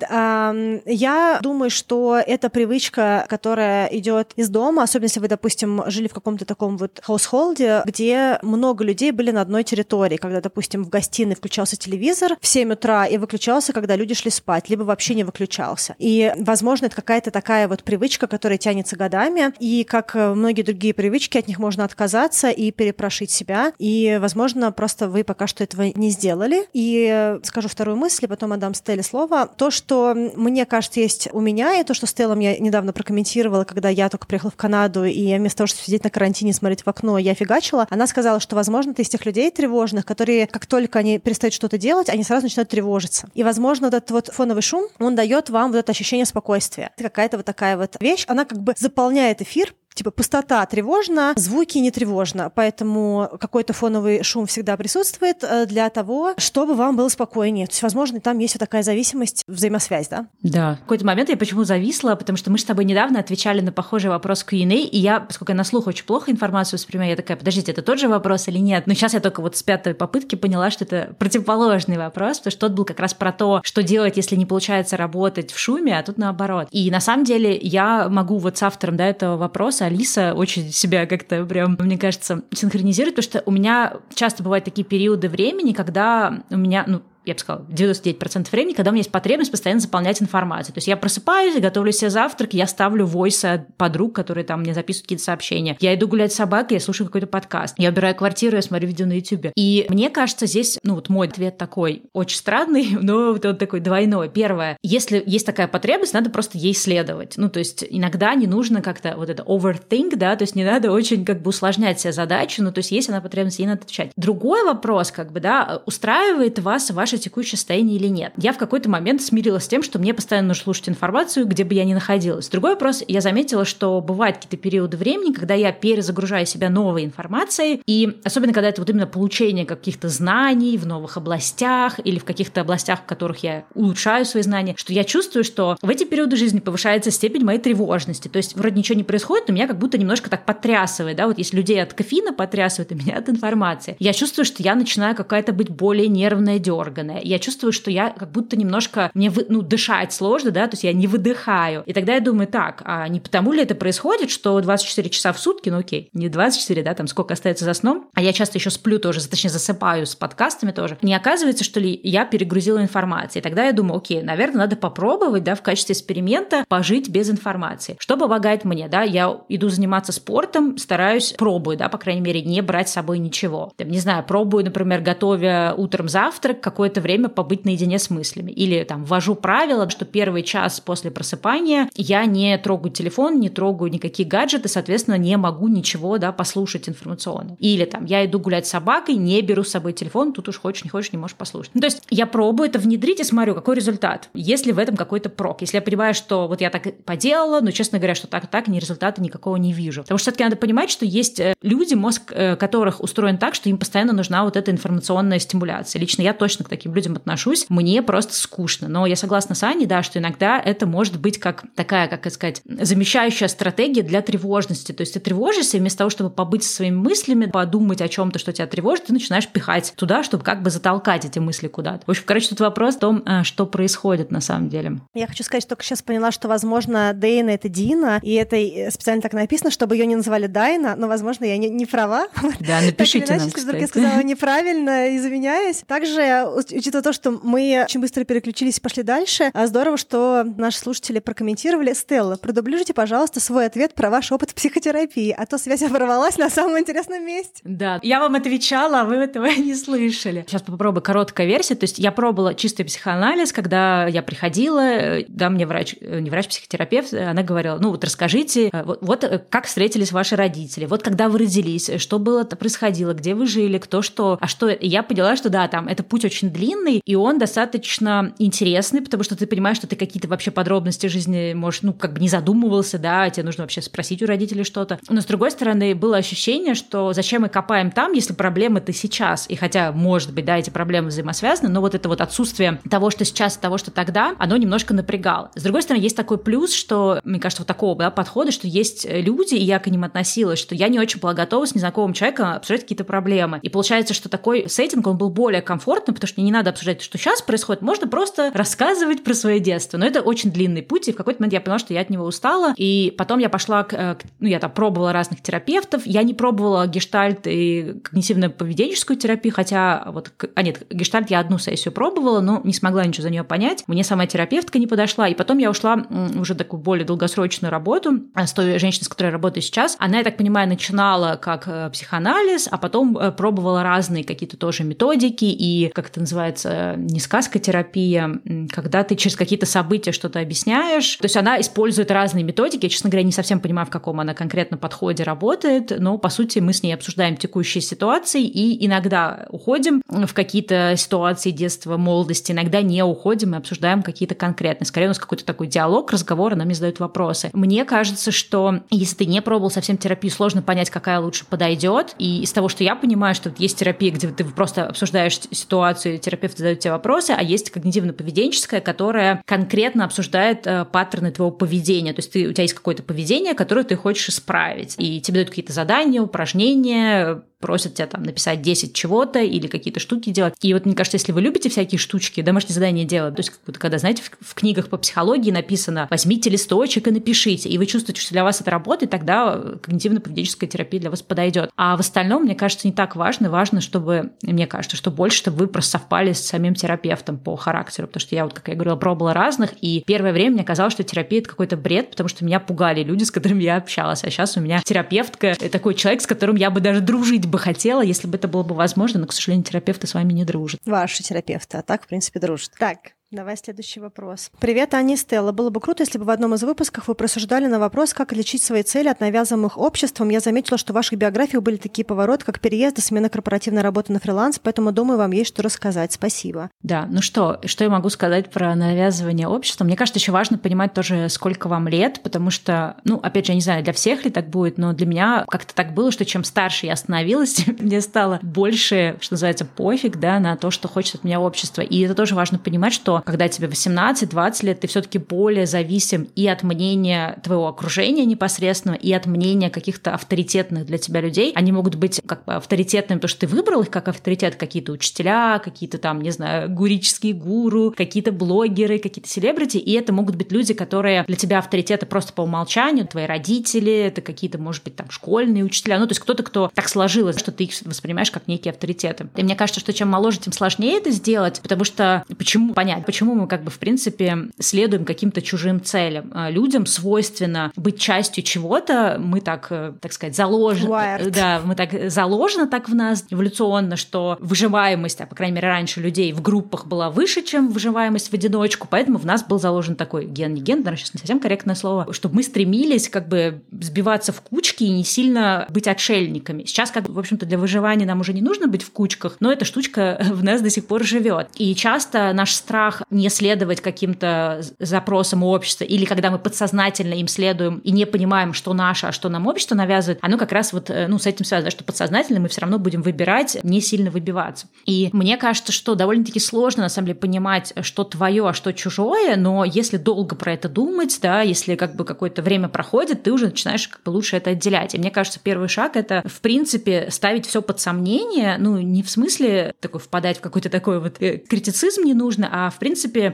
Я думаю, что это привычка, которая идет из дома, особенно если вы, допустим, жили в каком-то таком вот хаусхолде, где много людей были на одной территории, когда, допустим, в гостиной включался телевизор в 7 утра и выключался, когда люди шли спать, либо вообще не выключался. И, возможно, это какая-то такая вот привычка, которая тянется годами, и как многие другие привычки, от них можно отказаться и перепрошить себя. И, возможно, просто вы пока что этого не сделали. И скажу вторую мысль, и потом отдам Стелле слово. То, что мне кажется, есть у меня, и то, что Стелла мне недавно прокомментировала, когда я только приехала в Канаду, и вместо того, чтобы сидеть на карантине, смотреть в окно, я фигачила, она сказала, что, возможно, ты из тех людей тревожных, которые, как только они перестают что-то делать, они сразу начинают тревожиться. И, возможно, вот этот вот фоновый шум, он дает вам вот это ощущение спокойствия. Это какая-то вот такая вот вещь, она как бы заполняет эфир, типа пустота тревожна, звуки не тревожно, поэтому какой-то фоновый шум всегда присутствует э, для того, чтобы вам было спокойнее. То есть, возможно, там есть вот такая зависимость, взаимосвязь, да? Да. В какой-то момент я почему зависла, потому что мы с тобой недавно отвечали на похожий вопрос Q&A, и я, поскольку я на слух очень плохо информацию воспринимаю, я такая, подождите, это тот же вопрос или нет? Но сейчас я только вот с пятой попытки поняла, что это противоположный вопрос, потому что тот был как раз про то, что делать, если не получается работать в шуме, а тут наоборот. И на самом деле я могу вот с автором да, этого вопроса Алиса очень себя как-то прям, мне кажется, синхронизирует, потому что у меня часто бывают такие периоды времени, когда у меня, ну, я бы сказала, 99% времени, когда у меня есть потребность постоянно заполнять информацию. То есть я просыпаюсь, готовлю себе завтрак, я ставлю войсы от подруг, которые там мне записывают какие-то сообщения. Я иду гулять с собакой, я слушаю какой-то подкаст. Я убираю квартиру, я смотрю видео на YouTube. И мне кажется, здесь, ну вот мой ответ такой, очень странный, но вот он такой двойной. Первое, если есть такая потребность, надо просто ей следовать. Ну, то есть иногда не нужно как-то вот это overthink, да, то есть не надо очень как бы усложнять себе задачу, ну, то есть есть она потребность, ей надо отвечать. Другой вопрос, как бы, да, устраивает вас ваше ваше текущее состояние или нет. Я в какой-то момент смирилась с тем, что мне постоянно нужно слушать информацию, где бы я ни находилась. Другой вопрос, я заметила, что бывают какие-то периоды времени, когда я перезагружаю себя новой информацией, и особенно когда это вот именно получение каких-то знаний в новых областях или в каких-то областях, в которых я улучшаю свои знания, что я чувствую, что в эти периоды жизни повышается степень моей тревожности. То есть вроде ничего не происходит, но меня как будто немножко так потрясывает, да, вот если людей от кофеина потрясывает, а меня от информации. Я чувствую, что я начинаю какая-то быть более нервная, дерганная, медленная. Я чувствую, что я как будто немножко, мне вы, ну, дышать сложно, да, то есть я не выдыхаю. И тогда я думаю, так, а не потому ли это происходит, что 24 часа в сутки, ну окей, не 24, да, там сколько остается за сном, а я часто еще сплю тоже, точнее засыпаю с подкастами тоже. Не оказывается, что ли я перегрузила информацией. Тогда я думаю, окей, наверное, надо попробовать, да, в качестве эксперимента пожить без информации. Что помогает мне, да, я иду заниматься спортом, стараюсь, пробую, да, по крайней мере, не брать с собой ничего. Там, не знаю, пробую, например, готовя утром завтрак, какое-то время побыть наедине с мыслями. Или там ввожу правило, что первый час после просыпания я не трогаю телефон, не трогаю никакие гаджеты, соответственно, не могу ничего, да, послушать информационно. Или там я иду гулять с собакой, не беру с собой телефон, тут уж хочешь, не хочешь, не можешь послушать. Ну, то есть я пробую это внедрить и смотрю, какой результат. Если в этом какой-то прок. Если я понимаю, что вот я так поделала, но, честно говоря, что так так, ни результата никакого не вижу. Потому что все-таки надо понимать, что есть э, люди, мозг э, которых устроен так, что им постоянно нужна вот эта информационная стимуляция. Лично я точно к таким людям отношусь. Мне просто скучно. Но я согласна с Аней, да, что иногда это может быть как такая, как сказать, замещающая стратегия для тревожности. То есть ты тревожишься, и вместо того, чтобы побыть со своими мыслями, подумать о чем-то, что тебя тревожит, ты начинаешь пихать туда, чтобы как бы затолкать эти мысли куда-то. В общем, короче, тут вопрос в том, э, что происходит на самом деле. Я хочу сказать, что только сейчас поняла, что, возможно, Дейна — это Дина, и это э, специально так написано, чтобы ее не называли Дайна, но, возможно, я не, не права. Да, напишите нам, Если вдруг я сказала неправильно, извиняюсь. Также, учитывая то, что мы очень быстро переключились и пошли дальше, а здорово, что наши слушатели прокомментировали. Стелла, продублируйте, пожалуйста, свой ответ про ваш опыт психотерапии, а то связь оборвалась на самом интересном месте. Да, я вам отвечала, а вы этого не слышали. Сейчас попробую короткая версия. То есть я пробовала чистый психоанализ, когда я приходила, да, мне врач, э, не врач, психотерапевт, она говорила, ну вот расскажите, э, вот, вот э, как встретились ваши родители, вот когда вы родились, что было происходило, где вы жили, кто что, а что. Я поняла, что да, там это путь очень длинный, и он достаточно интересный, потому что ты понимаешь, что ты какие-то вообще подробности жизни можешь, ну, как бы не задумывался, да, тебе нужно вообще спросить у родителей что-то. Но с другой стороны, было ощущение, что зачем мы копаем там, если проблемы-то сейчас. И хотя, может быть, да, эти проблемы взаимосвязаны, но вот это вот отсутствие того, что сейчас, того, что тогда, оно немножко напрягало. С другой стороны, есть такой плюс, что, мне кажется, вот такого да, подхода, что есть люди, и я к ним относилась, что я не очень была готова с незнакомым человеком обсуждать какие-то проблемы. И получается, что такой сеттинг, он был более комфортным, потому что мне не надо обсуждать, что сейчас происходит, можно просто рассказывать про свое детство. Но это очень длинный путь, и в какой-то момент я поняла, что я от него устала, и потом я пошла, к, к ну, я там пробовала разных терапевтов, я не пробовала гештальт и когнитивно-поведенческую терапию, хотя вот, а нет, гештальт я одну сессию пробовала, но не смогла ничего за нее понять. Мне сама терапевтка не подошла, и потом я ушла уже такую более долгосрочную работу с той женщиной, с которой я работаю сейчас. Она, я так понимаю, начинала как э, психоанализ, а потом э, пробовала разные какие-то тоже методики и, как это называется, не сказкотерапия, когда ты через какие-то события что-то объясняешь. То есть она использует разные методики. Я, честно говоря, не совсем понимаю, в каком она конкретно подходе работает, но, по сути, мы с ней обсуждаем текущие ситуации и иногда уходим в какие-то ситуации детства, молодости, иногда не уходим и обсуждаем какие-то конкретные. Скорее, у нас какой-то такой диалог, разговор, она мне задает вопросы. Мне кажется, что если ты не пробовал совсем терапию, сложно понять, какая лучше подойдет. И из того, что я понимаю, что есть терапия, где ты просто обсуждаешь ситуацию, терапевт задает тебе вопросы, а есть когнитивно-поведенческая, которая конкретно обсуждает э, паттерны твоего поведения. То есть ты, у тебя есть какое-то поведение, которое ты хочешь исправить. И тебе дают какие-то задания, упражнения, просят тебя там написать 10 чего-то или какие-то штуки делать. И вот мне кажется, если вы любите всякие штучки, домашние задания делать, то есть как будто, когда, знаете, в, в книгах по психологии написано «возьмите листочек и напишите», и вы чувствуете, что для вас это работает, тогда когнитивно-поведенческая терапия для вас подойдет. А в остальном, мне кажется, не так важно. Важно, чтобы, мне кажется, что больше, чтобы вы просто совпали с самим терапевтом по характеру, потому что я вот, как я говорила, пробовала разных, и первое время мне казалось, что терапия — это какой-то бред, потому что меня пугали люди, с которыми я общалась, а сейчас у меня терапевтка — такой человек, с которым я бы даже дружить бы хотела, если бы это было бы возможно, но, к сожалению, терапевты с вами не дружат. Ваши терапевты, а так, в принципе, дружат. Так, Давай следующий вопрос. Привет, Аня и Стелла. Было бы круто, если бы в одном из выпусков вы просуждали на вопрос, как лечить свои цели от навязанных обществом. Я заметила, что в ваших биографиях были такие повороты, как переезд смена корпоративной работы на фриланс, поэтому думаю, вам есть что рассказать. Спасибо. Да, ну что, что я могу сказать про навязывание общества? Мне кажется, еще важно понимать тоже, сколько вам лет, потому что, ну, опять же, я не знаю, для всех ли так будет, но для меня как-то так было, что чем старше я становилась, мне стало больше, что называется, пофиг, да, на то, что хочет от меня общество. И это тоже важно понимать, что когда тебе 18-20 лет, ты все-таки более зависим и от мнения твоего окружения непосредственно, и от мнения каких-то авторитетных для тебя людей. Они могут быть как бы авторитетными, потому что ты выбрал их как авторитет, какие-то учителя, какие-то там, не знаю, гурические гуру, какие-то блогеры, какие-то селебрити, и это могут быть люди, которые для тебя авторитеты просто по умолчанию, твои родители, это какие-то, может быть, там школьные учителя, ну, то есть кто-то, кто так сложилось, что ты их воспринимаешь как некие авторитеты. И мне кажется, что чем моложе, тем сложнее это сделать, потому что почему понять, почему мы как бы в принципе следуем каким-то чужим целям. А людям свойственно быть частью чего-то, мы так, э, так сказать, заложены, да, мы так заложено так в нас эволюционно, что выживаемость, а по крайней мере раньше людей в группах была выше, чем выживаемость в одиночку, поэтому в нас был заложен такой ген, не ген, даже сейчас не совсем корректное слово, чтобы мы стремились как бы сбиваться в кучки и не сильно быть отшельниками. Сейчас, как, в общем-то, для выживания нам уже не нужно быть в кучках, но эта штучка в нас до сих пор живет. И часто наш страх не следовать каким-то запросам общества, или когда мы подсознательно им следуем и не понимаем, что наше, а что нам общество навязывает, оно как раз вот э, ну, с этим связано, что подсознательно мы все равно будем выбирать, не сильно выбиваться. И мне кажется, что довольно-таки сложно, на самом деле, понимать, что твое, а что чужое, но если долго про это думать, да, если как бы какое-то время проходит, ты уже начинаешь как бы лучше это отделять. И мне кажется, первый шаг — это, в принципе, ставить все под сомнение, ну, не в смысле такой впадать в какой-то такой вот э, критицизм не нужно, а, в принципе,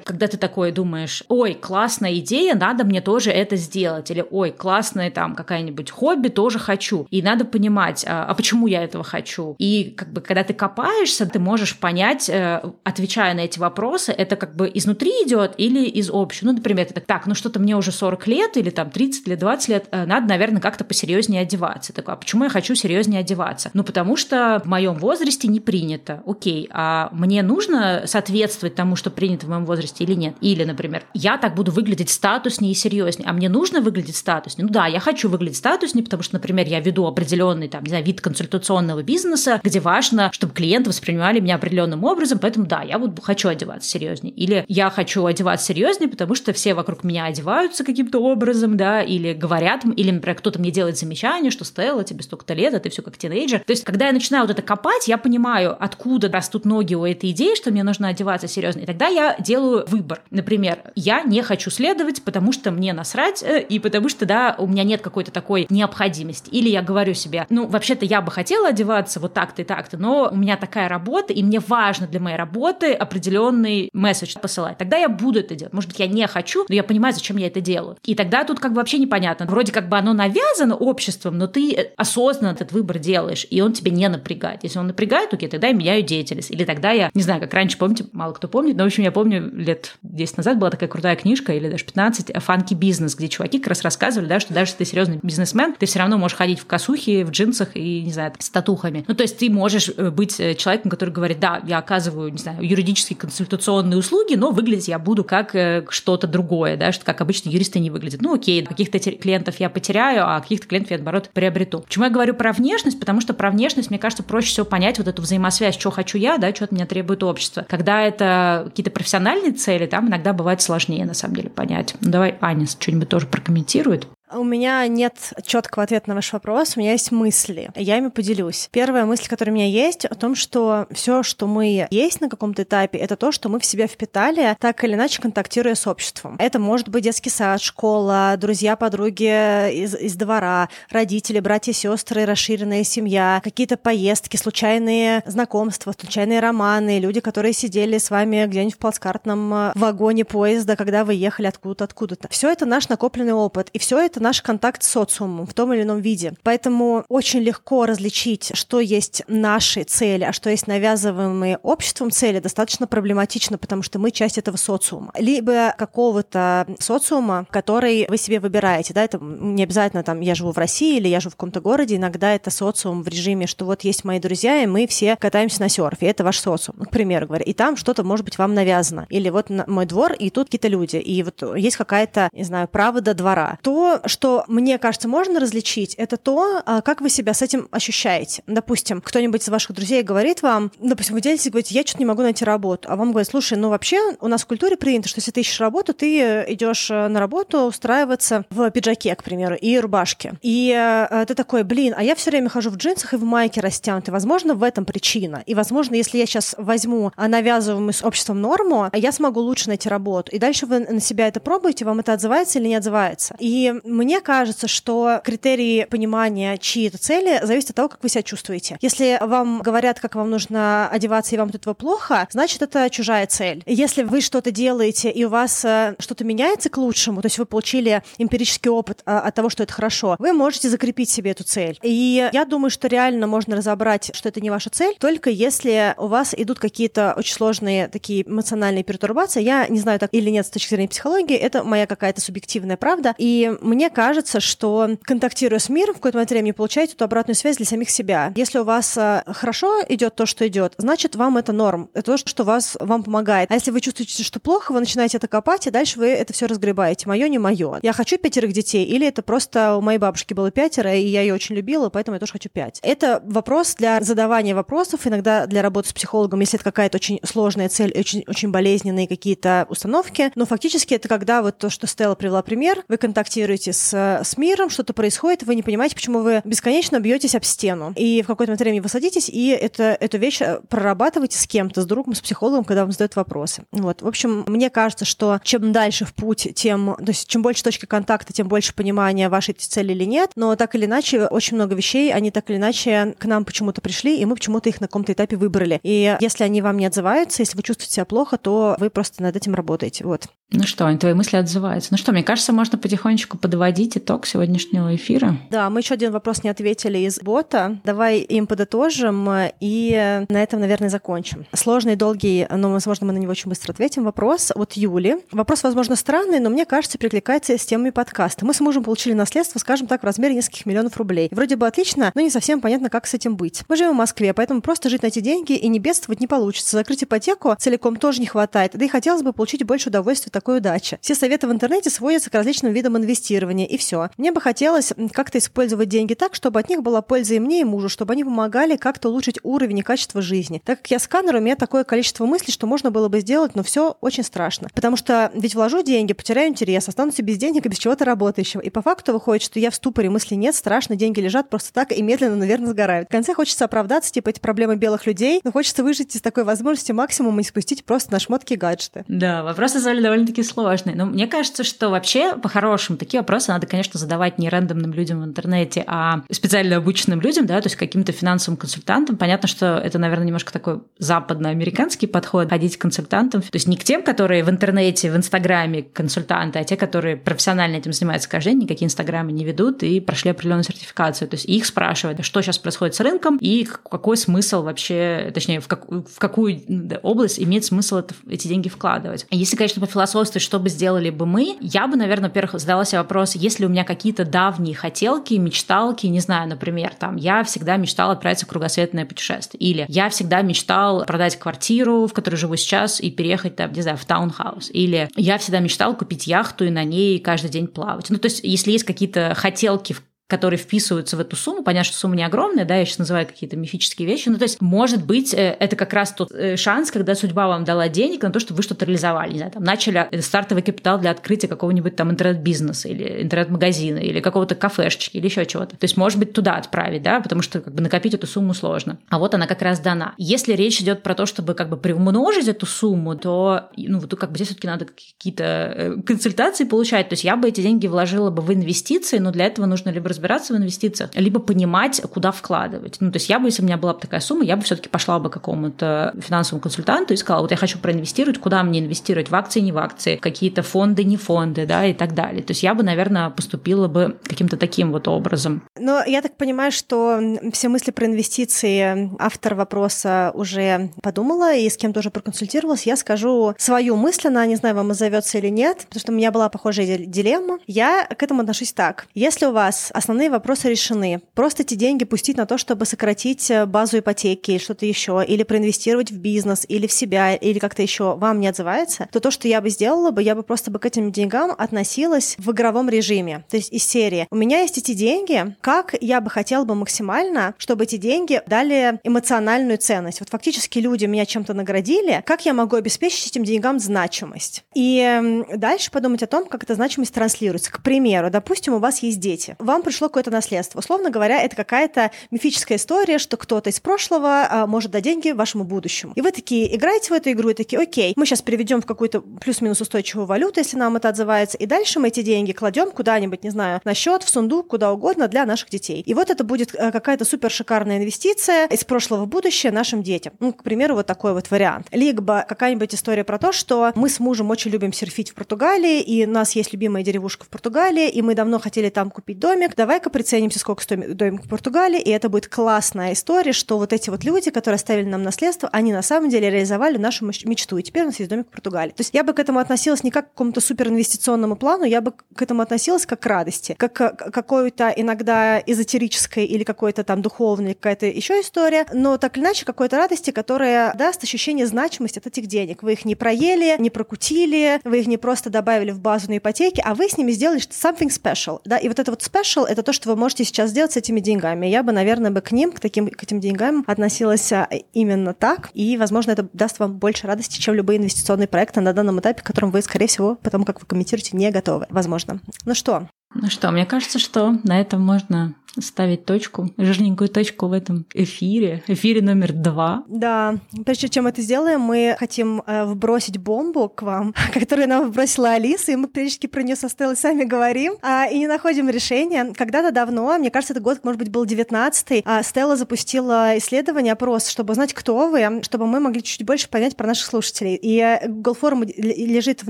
когда ты такое думаешь, ой, классная идея, надо мне тоже это сделать, или ой, классная там какая-нибудь хобби, тоже хочу. И надо понимать, а, а почему я этого хочу. И как бы, когда ты копаешься, ты можешь понять, э, отвечая на эти вопросы, это как бы изнутри идет или из общего. Ну, например, ты так, так, ну что-то мне уже 40 лет или там 30 или 20 лет, э, надо, наверное, как-то посерьезнее одеваться. Такой, а почему я хочу серьезнее одеваться? Ну, потому что в моем возрасте не принято. Окей, а мне нужно соответствовать тому, что принято в моем возрасте или нет? Или, например, я так буду выглядеть статуснее и серьезнее, а мне нужно выглядеть статуснее? Ну да, я хочу выглядеть статуснее, потому что, например, я веду определенный там, не знаю, вид консультационного бизнеса, где важно, чтобы клиенты воспринимали меня определенным образом, поэтому да, я вот хочу одеваться серьезнее. Или я хочу одеваться серьезнее, потому что все вокруг меня одеваются каким-то образом, да, или говорят, или, например, кто-то мне делает замечание, что Стелла, тебе столько-то лет, а ты все как тинейджер. То есть, когда я начинаю вот это копать, я понимаю, откуда растут ноги у этой идеи, что мне нужно одеваться серьезно. И тогда я делаю выбор. Например, я не хочу следовать, потому что мне насрать, э, и потому что, да, у меня нет какой-то такой необходимости. Или я говорю себе, ну, вообще-то я бы хотела одеваться вот так-то и так-то, но у меня такая работа, и мне важно для моей работы определенный месседж посылать. Тогда я буду это делать. Может быть, я не хочу, но я понимаю, зачем я это делаю. И тогда тут как бы вообще непонятно. Вроде как бы оно навязано обществом, но ты осознанно этот выбор делаешь, и он тебя не напрягает. Если он напрягает, окей, тогда я меняю деятельность. Или тогда я, не знаю, как раньше, помните, мало кто помнит, но, в общем, я помню, лет 10 назад была такая крутая книжка, или даже 15, «Фанки бизнес», где чуваки как раз рассказывали, да, что даже если ты серьезный бизнесмен, ты все равно можешь ходить в косухе, в джинсах и, не знаю, с татухами. Ну, то есть ты можешь э, быть э, человеком, который говорит, да, я оказываю, не знаю, юридические консультационные услуги, но выглядеть я буду как э, что-то другое, да, что как обычно юристы не выглядят. Ну, окей, каких-то клиентов я потеряю, а каких-то клиентов я, наоборот, приобрету. Почему я говорю про внешность? Потому что про внешность, мне кажется, проще всего понять вот эту взаимосвязь, что хочу я, да, что от меня требует общество. Когда это какие-то профессиональные цели, там иногда бывает сложнее, на самом деле, понять. Ну, давай Аня что-нибудь тоже прокомментирует. У меня нет четкого ответа на ваш вопрос, у меня есть мысли. Я ими поделюсь. Первая мысль, которая у меня есть, о том, что все, что мы есть на каком-то этапе, это то, что мы в себя впитали, так или иначе контактируя с обществом. Это может быть детский сад, школа, друзья, подруги из, из двора, родители, братья, сестры, расширенная семья, какие-то поездки, случайные знакомства, случайные романы, люди, которые сидели с вами где-нибудь в плацкартном вагоне поезда, когда вы ехали откуда-то, откуда-то. Все это наш накопленный опыт, и все это наш контакт с социумом в том или ином виде. Поэтому очень легко различить, что есть наши цели, а что есть навязываемые обществом цели, достаточно проблематично, потому что мы часть этого социума. Либо какого-то социума, который вы себе выбираете. Да, это не обязательно там я живу в России или я живу в каком-то городе. Иногда это социум в режиме, что вот есть мои друзья, и мы все катаемся на серфе. Это ваш социум, к примеру говоря. И там что-то, может быть, вам навязано. Или вот мой двор, и тут какие-то люди. И вот есть какая-то, не знаю, правда двора. То, что мне кажется, можно различить, это то, а, как вы себя с этим ощущаете. Допустим, кто-нибудь из ваших друзей говорит вам, допустим, вы делитесь, говорите, я что-то не могу найти работу, а вам говорят, слушай, ну вообще у нас в культуре принято, что если ты ищешь работу, ты идешь э, на работу устраиваться в пиджаке, к примеру, и рубашке. И э, ты такой, блин, а я все время хожу в джинсах и в майке растянутой. Возможно, в этом причина. И, возможно, если я сейчас возьму навязываемую с обществом норму, я смогу лучше найти работу. И дальше вы на себя это пробуете, вам это отзывается или не отзывается. И мне кажется, что критерии понимания, чьи это цели, зависят от того, как вы себя чувствуете. Если вам говорят, как вам нужно одеваться, и вам от этого плохо, значит, это чужая цель. Если вы что-то делаете, и у вас э, что-то меняется к лучшему, то есть вы получили эмпирический опыт а, от того, что это хорошо, вы можете закрепить себе эту цель. И я думаю, что реально можно разобрать, что это не ваша цель, только если у вас идут какие-то очень сложные такие эмоциональные пертурбации. Я не знаю, так или нет с точки зрения психологии, это моя какая-то субъективная правда. И мне кажется, что контактируя с миром, в какой-то момент времени получаете эту обратную связь для самих себя. Если у вас а, хорошо идет то, что идет, значит, вам это норм. Это то, что вас, вам помогает. А если вы чувствуете, что плохо, вы начинаете это копать, и дальше вы это все разгребаете. Мое, не мое. Я хочу пятерых детей, или это просто у моей бабушки было пятеро, и я ее очень любила, поэтому я тоже хочу пять. Это вопрос для задавания вопросов, иногда для работы с психологом, если это какая-то очень сложная цель, очень, очень болезненные какие-то установки. Но фактически это когда вот то, что Стелла привела пример, вы контактируете с, с миром, что-то происходит, вы не понимаете, почему вы бесконечно бьетесь об стену. И в какой-то момент времени вы садитесь, и это, эту вещь прорабатываете с кем-то, с другом, с психологом, когда вам задают вопросы. Вот. В общем, мне кажется, что чем дальше в путь, тем, то есть чем больше точки контакта, тем больше понимания вашей цели или нет. Но так или иначе, очень много вещей, они так или иначе к нам почему-то пришли, и мы почему-то их на каком-то этапе выбрали. И если они вам не отзываются, если вы чувствуете себя плохо, то вы просто над этим работаете. Вот. Ну что, твои мысли отзываются. Ну что, мне кажется, можно потихонечку подводить итог сегодняшнего эфира. Да, мы еще один вопрос не ответили из бота. Давай им подытожим и на этом, наверное, закончим. Сложный, долгий, но, возможно, мы на него очень быстро ответим. Вопрос от Юли. Вопрос, возможно, странный, но мне кажется, прикликается с темами подкаста. Мы с мужем получили наследство, скажем так, в размере нескольких миллионов рублей. Вроде бы отлично, но не совсем понятно, как с этим быть. Мы живем в Москве, поэтому просто жить на эти деньги и не бедствовать не получится. Закрыть ипотеку целиком тоже не хватает. Да и хотелось бы получить больше удовольствия такой удачи. Все советы в интернете сводятся к различным видам инвестирования, и все. Мне бы хотелось как-то использовать деньги так, чтобы от них была польза и мне, и мужу, чтобы они помогали как-то улучшить уровень и качество жизни. Так как я сканер, у меня такое количество мыслей, что можно было бы сделать, но все очень страшно. Потому что ведь вложу деньги, потеряю интерес, останусь без денег и без чего-то работающего. И по факту выходит, что я в ступоре, мысли нет, страшно, деньги лежат просто так и медленно, наверное, сгорают. В конце хочется оправдаться, типа, эти проблемы белых людей, но хочется выжить из такой возможности максимум и спустить просто на шмотки гаджеты. Да, вопросы стали довольно-таки сложные. Но мне кажется, что вообще, по-хорошему, такие вопросы надо, конечно, задавать не рандомным людям в интернете, а специально обученным людям, да, то есть каким-то финансовым консультантам. Понятно, что это, наверное, немножко такой западноамериканский подход, ходить к консультантам. То есть не к тем, которые в интернете, в Инстаграме консультанты, а те, которые профессионально этим занимаются каждый день, никакие Инстаграмы не ведут и прошли определенную сертификацию. То есть их спрашивают, что сейчас происходит с рынком и какой смысл вообще, точнее, в, как, в какую область имеет смысл это, эти деньги вкладывать. Если, конечно, по философству, что бы сделали бы мы, я бы, наверное, во-первых, задала себе вопрос, если у меня какие-то давние хотелки, мечталки, не знаю, например, там, я всегда мечтал отправиться в кругосветное путешествие, или я всегда мечтал продать квартиру, в которой живу сейчас, и переехать там, не знаю, в таунхаус, или я всегда мечтал купить яхту и на ней каждый день плавать. Ну, то есть, если есть какие-то хотелки, которые вписываются в эту сумму. Понятно, что сумма не огромная, да, я сейчас называю какие-то мифические вещи. Ну, то есть, может быть, э, это как раз тот э, шанс, когда судьба вам дала денег на то, чтобы вы что-то реализовали. Не знаю, там, начали стартовый капитал для открытия какого-нибудь там интернет-бизнеса или интернет-магазина или какого-то кафешечки или еще чего-то. То есть, может быть, туда отправить, да, потому что как бы накопить эту сумму сложно. А вот она как раз дана. Если речь идет про то, чтобы как бы приумножить эту сумму, то, ну, вот как бы здесь все-таки надо какие-то э, консультации получать. То есть, я бы эти деньги вложила бы в инвестиции, но для этого нужно либо разбираться в инвестициях, либо понимать, куда вкладывать. Ну, то есть я бы, если у меня была бы такая сумма, я бы все-таки пошла бы к какому-то финансовому консультанту и сказала, вот я хочу проинвестировать, куда мне инвестировать, в акции, не в акции, какие-то фонды, не фонды, да, и так далее. То есть я бы, наверное, поступила бы каким-то таким вот образом. Но я так понимаю, что все мысли про инвестиции автор вопроса уже подумала и с кем тоже проконсультировалась. Я скажу свою мысль, она, не знаю, вам отзовется или нет, потому что у меня была похожая дилемма. Я к этому отношусь так. Если у вас основной основные вопросы решены. Просто эти деньги пустить на то, чтобы сократить э, базу ипотеки или что-то еще, или проинвестировать в бизнес, или в себя, или как-то еще вам не отзывается, то то, что я бы сделала бы, я бы просто бы к этим деньгам относилась в игровом режиме. То есть из серии «У меня есть эти деньги, как я бы хотела бы максимально, чтобы эти деньги дали эмоциональную ценность. Вот фактически люди меня чем-то наградили, как я могу обеспечить этим деньгам значимость? И дальше подумать о том, как эта значимость транслируется. К примеру, допустим, у вас есть дети. Вам пришло какое-то наследство. Условно говоря, это какая-то мифическая история, что кто-то из прошлого а, может дать деньги вашему будущему. И вы такие играете в эту игру и такие, окей, мы сейчас переведем в какую-то плюс-минус устойчивую валюту, если нам это отзывается, и дальше мы эти деньги кладем куда-нибудь, не знаю, на счет, в сундук, куда угодно для наших детей. И вот это будет э, какая-то супер шикарная инвестиция из прошлого в будущее нашим детям. Ну, к примеру, вот такой вот вариант. Либо какая-нибудь история про то, что мы с мужем очень любим серфить в Португалии, и у нас есть любимая деревушка в Португалии, и мы давно хотели там купить домик. Давай-ка приценимся, сколько стоит домик в Португалии, и это будет классная история, что вот эти вот люди, которые оставили нам наследство, они на самом деле реализовали нашу мечту, и теперь у нас есть домик в Португалии. То есть я бы к этому относилась не как к какому-то супер инвестиционному плану, я бы к этому относилась как к радости, как к какой-то иногда эзотерической или какой-то там духовной, какая-то еще история, но так или иначе какой-то радости, которая даст ощущение значимости от этих денег. Вы их не проели, не прокутили, вы их не просто добавили в базу на ипотеке, а вы с ними сделали something special. Да? И вот это вот special — это то, что вы можете сейчас сделать с этими деньгами. Я бы, наверное, бы к ним, к, таким, к этим деньгам относилась а, именно так. И, возможно, это даст вам больше радости, чем любые инвестиционные проекты на данном этапе, к которым вы, скорее всего, потому как вы комментируете, не готовы. Возможно. Ну что? Ну что, мне кажется, что на этом можно ставить точку, жирненькую точку в этом эфире, эфире номер два. Да, прежде чем это сделаем, мы хотим э, вбросить бомбу к вам, которую нам вбросила Алиса, и мы периодически про нее со Стеллой сами говорим, э, и не находим решения. Когда-то давно, мне кажется, этот год, может быть, был 19-й, э, Стелла запустила исследование, опрос, чтобы узнать, кто вы, чтобы мы могли чуть больше понять про наших слушателей. И э, Google Форм лежит в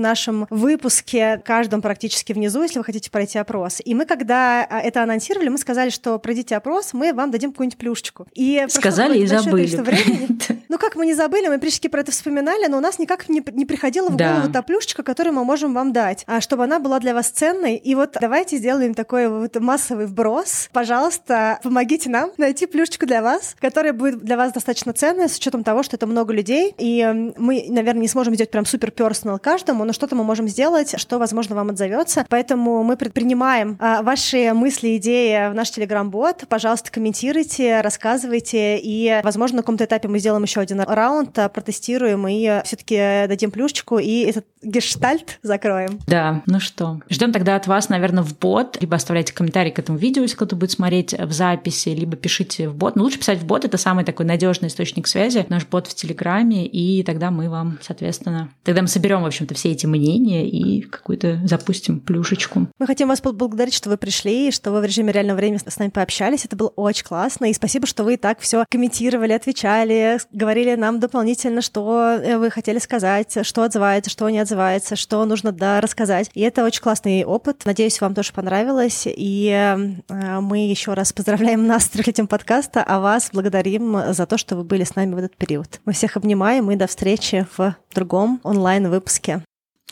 нашем выпуске, каждом практически внизу, если вы хотите пройти опрос. И мы, когда э, это анонсировали, мы сказали, что пройдите опрос, мы вам дадим какую-нибудь плюшечку. И Сказали и забыли. Ну как мы не забыли, мы пришли про это вспоминали, но у нас никак не, не приходила в голову та плюшечка, которую мы можем вам дать, а чтобы она была для вас ценной. И вот давайте сделаем такой вот массовый вброс. Пожалуйста, помогите нам найти плюшечку для вас, которая будет для вас достаточно ценная, с учетом того, что это много людей. И мы, наверное, не сможем сделать прям супер персонал каждому, но что-то мы можем сделать, что, возможно, вам отзовется. Поэтому мы предпринимаем а, ваши мысли, идеи в наш телеграм-бот. Пожалуйста, комментируйте, рассказывайте, и, возможно, на каком-то этапе мы сделаем еще один раунд, а, протестируем и все-таки дадим плюшечку, и этот гештальт закроем. Да, ну что, ждем тогда от вас, наверное, в бот, либо оставляйте комментарий к этому видео, если кто-то будет смотреть в записи, либо пишите в бот. Но лучше писать в бот, это самый такой надежный источник связи, наш бот в Телеграме, и тогда мы вам, соответственно, тогда мы соберем, в общем-то, все эти мнения и какую-то запустим плюшечку. Мы хотим вас поблагодарить, что вы пришли, что вы в режиме реального времени с нами пообщались. Это было очень классно. И спасибо, что вы так все комментировали, отвечали, говорили нам дополнительно, что э, вы хотели сказать, что отзывается, что не отзывается, что нужно да, рассказать. И это очень классный опыт. Надеюсь, вам тоже понравилось. И э, мы еще раз поздравляем нас с трехлетием подкаста, а вас благодарим за то, что вы были с нами в этот период. Мы всех обнимаем и до встречи в другом онлайн-выпуске.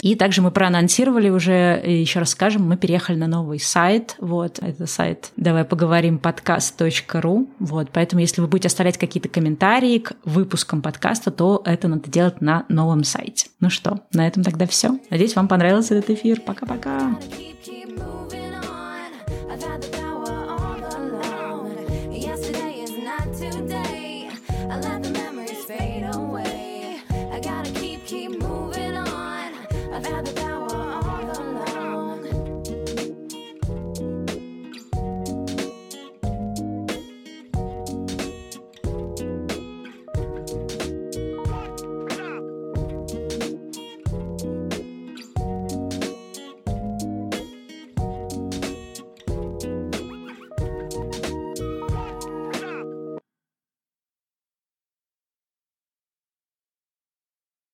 И также мы проанонсировали уже, еще раз скажем, мы переехали на новый сайт. Вот, это сайт давай поговорим подкаст.ру. Вот, поэтому если вы будете оставлять какие-то комментарии к выпускам подкаста, то это надо делать на новом сайте. Ну что, на этом тогда все. Надеюсь, вам понравился этот эфир. Пока-пока. I let them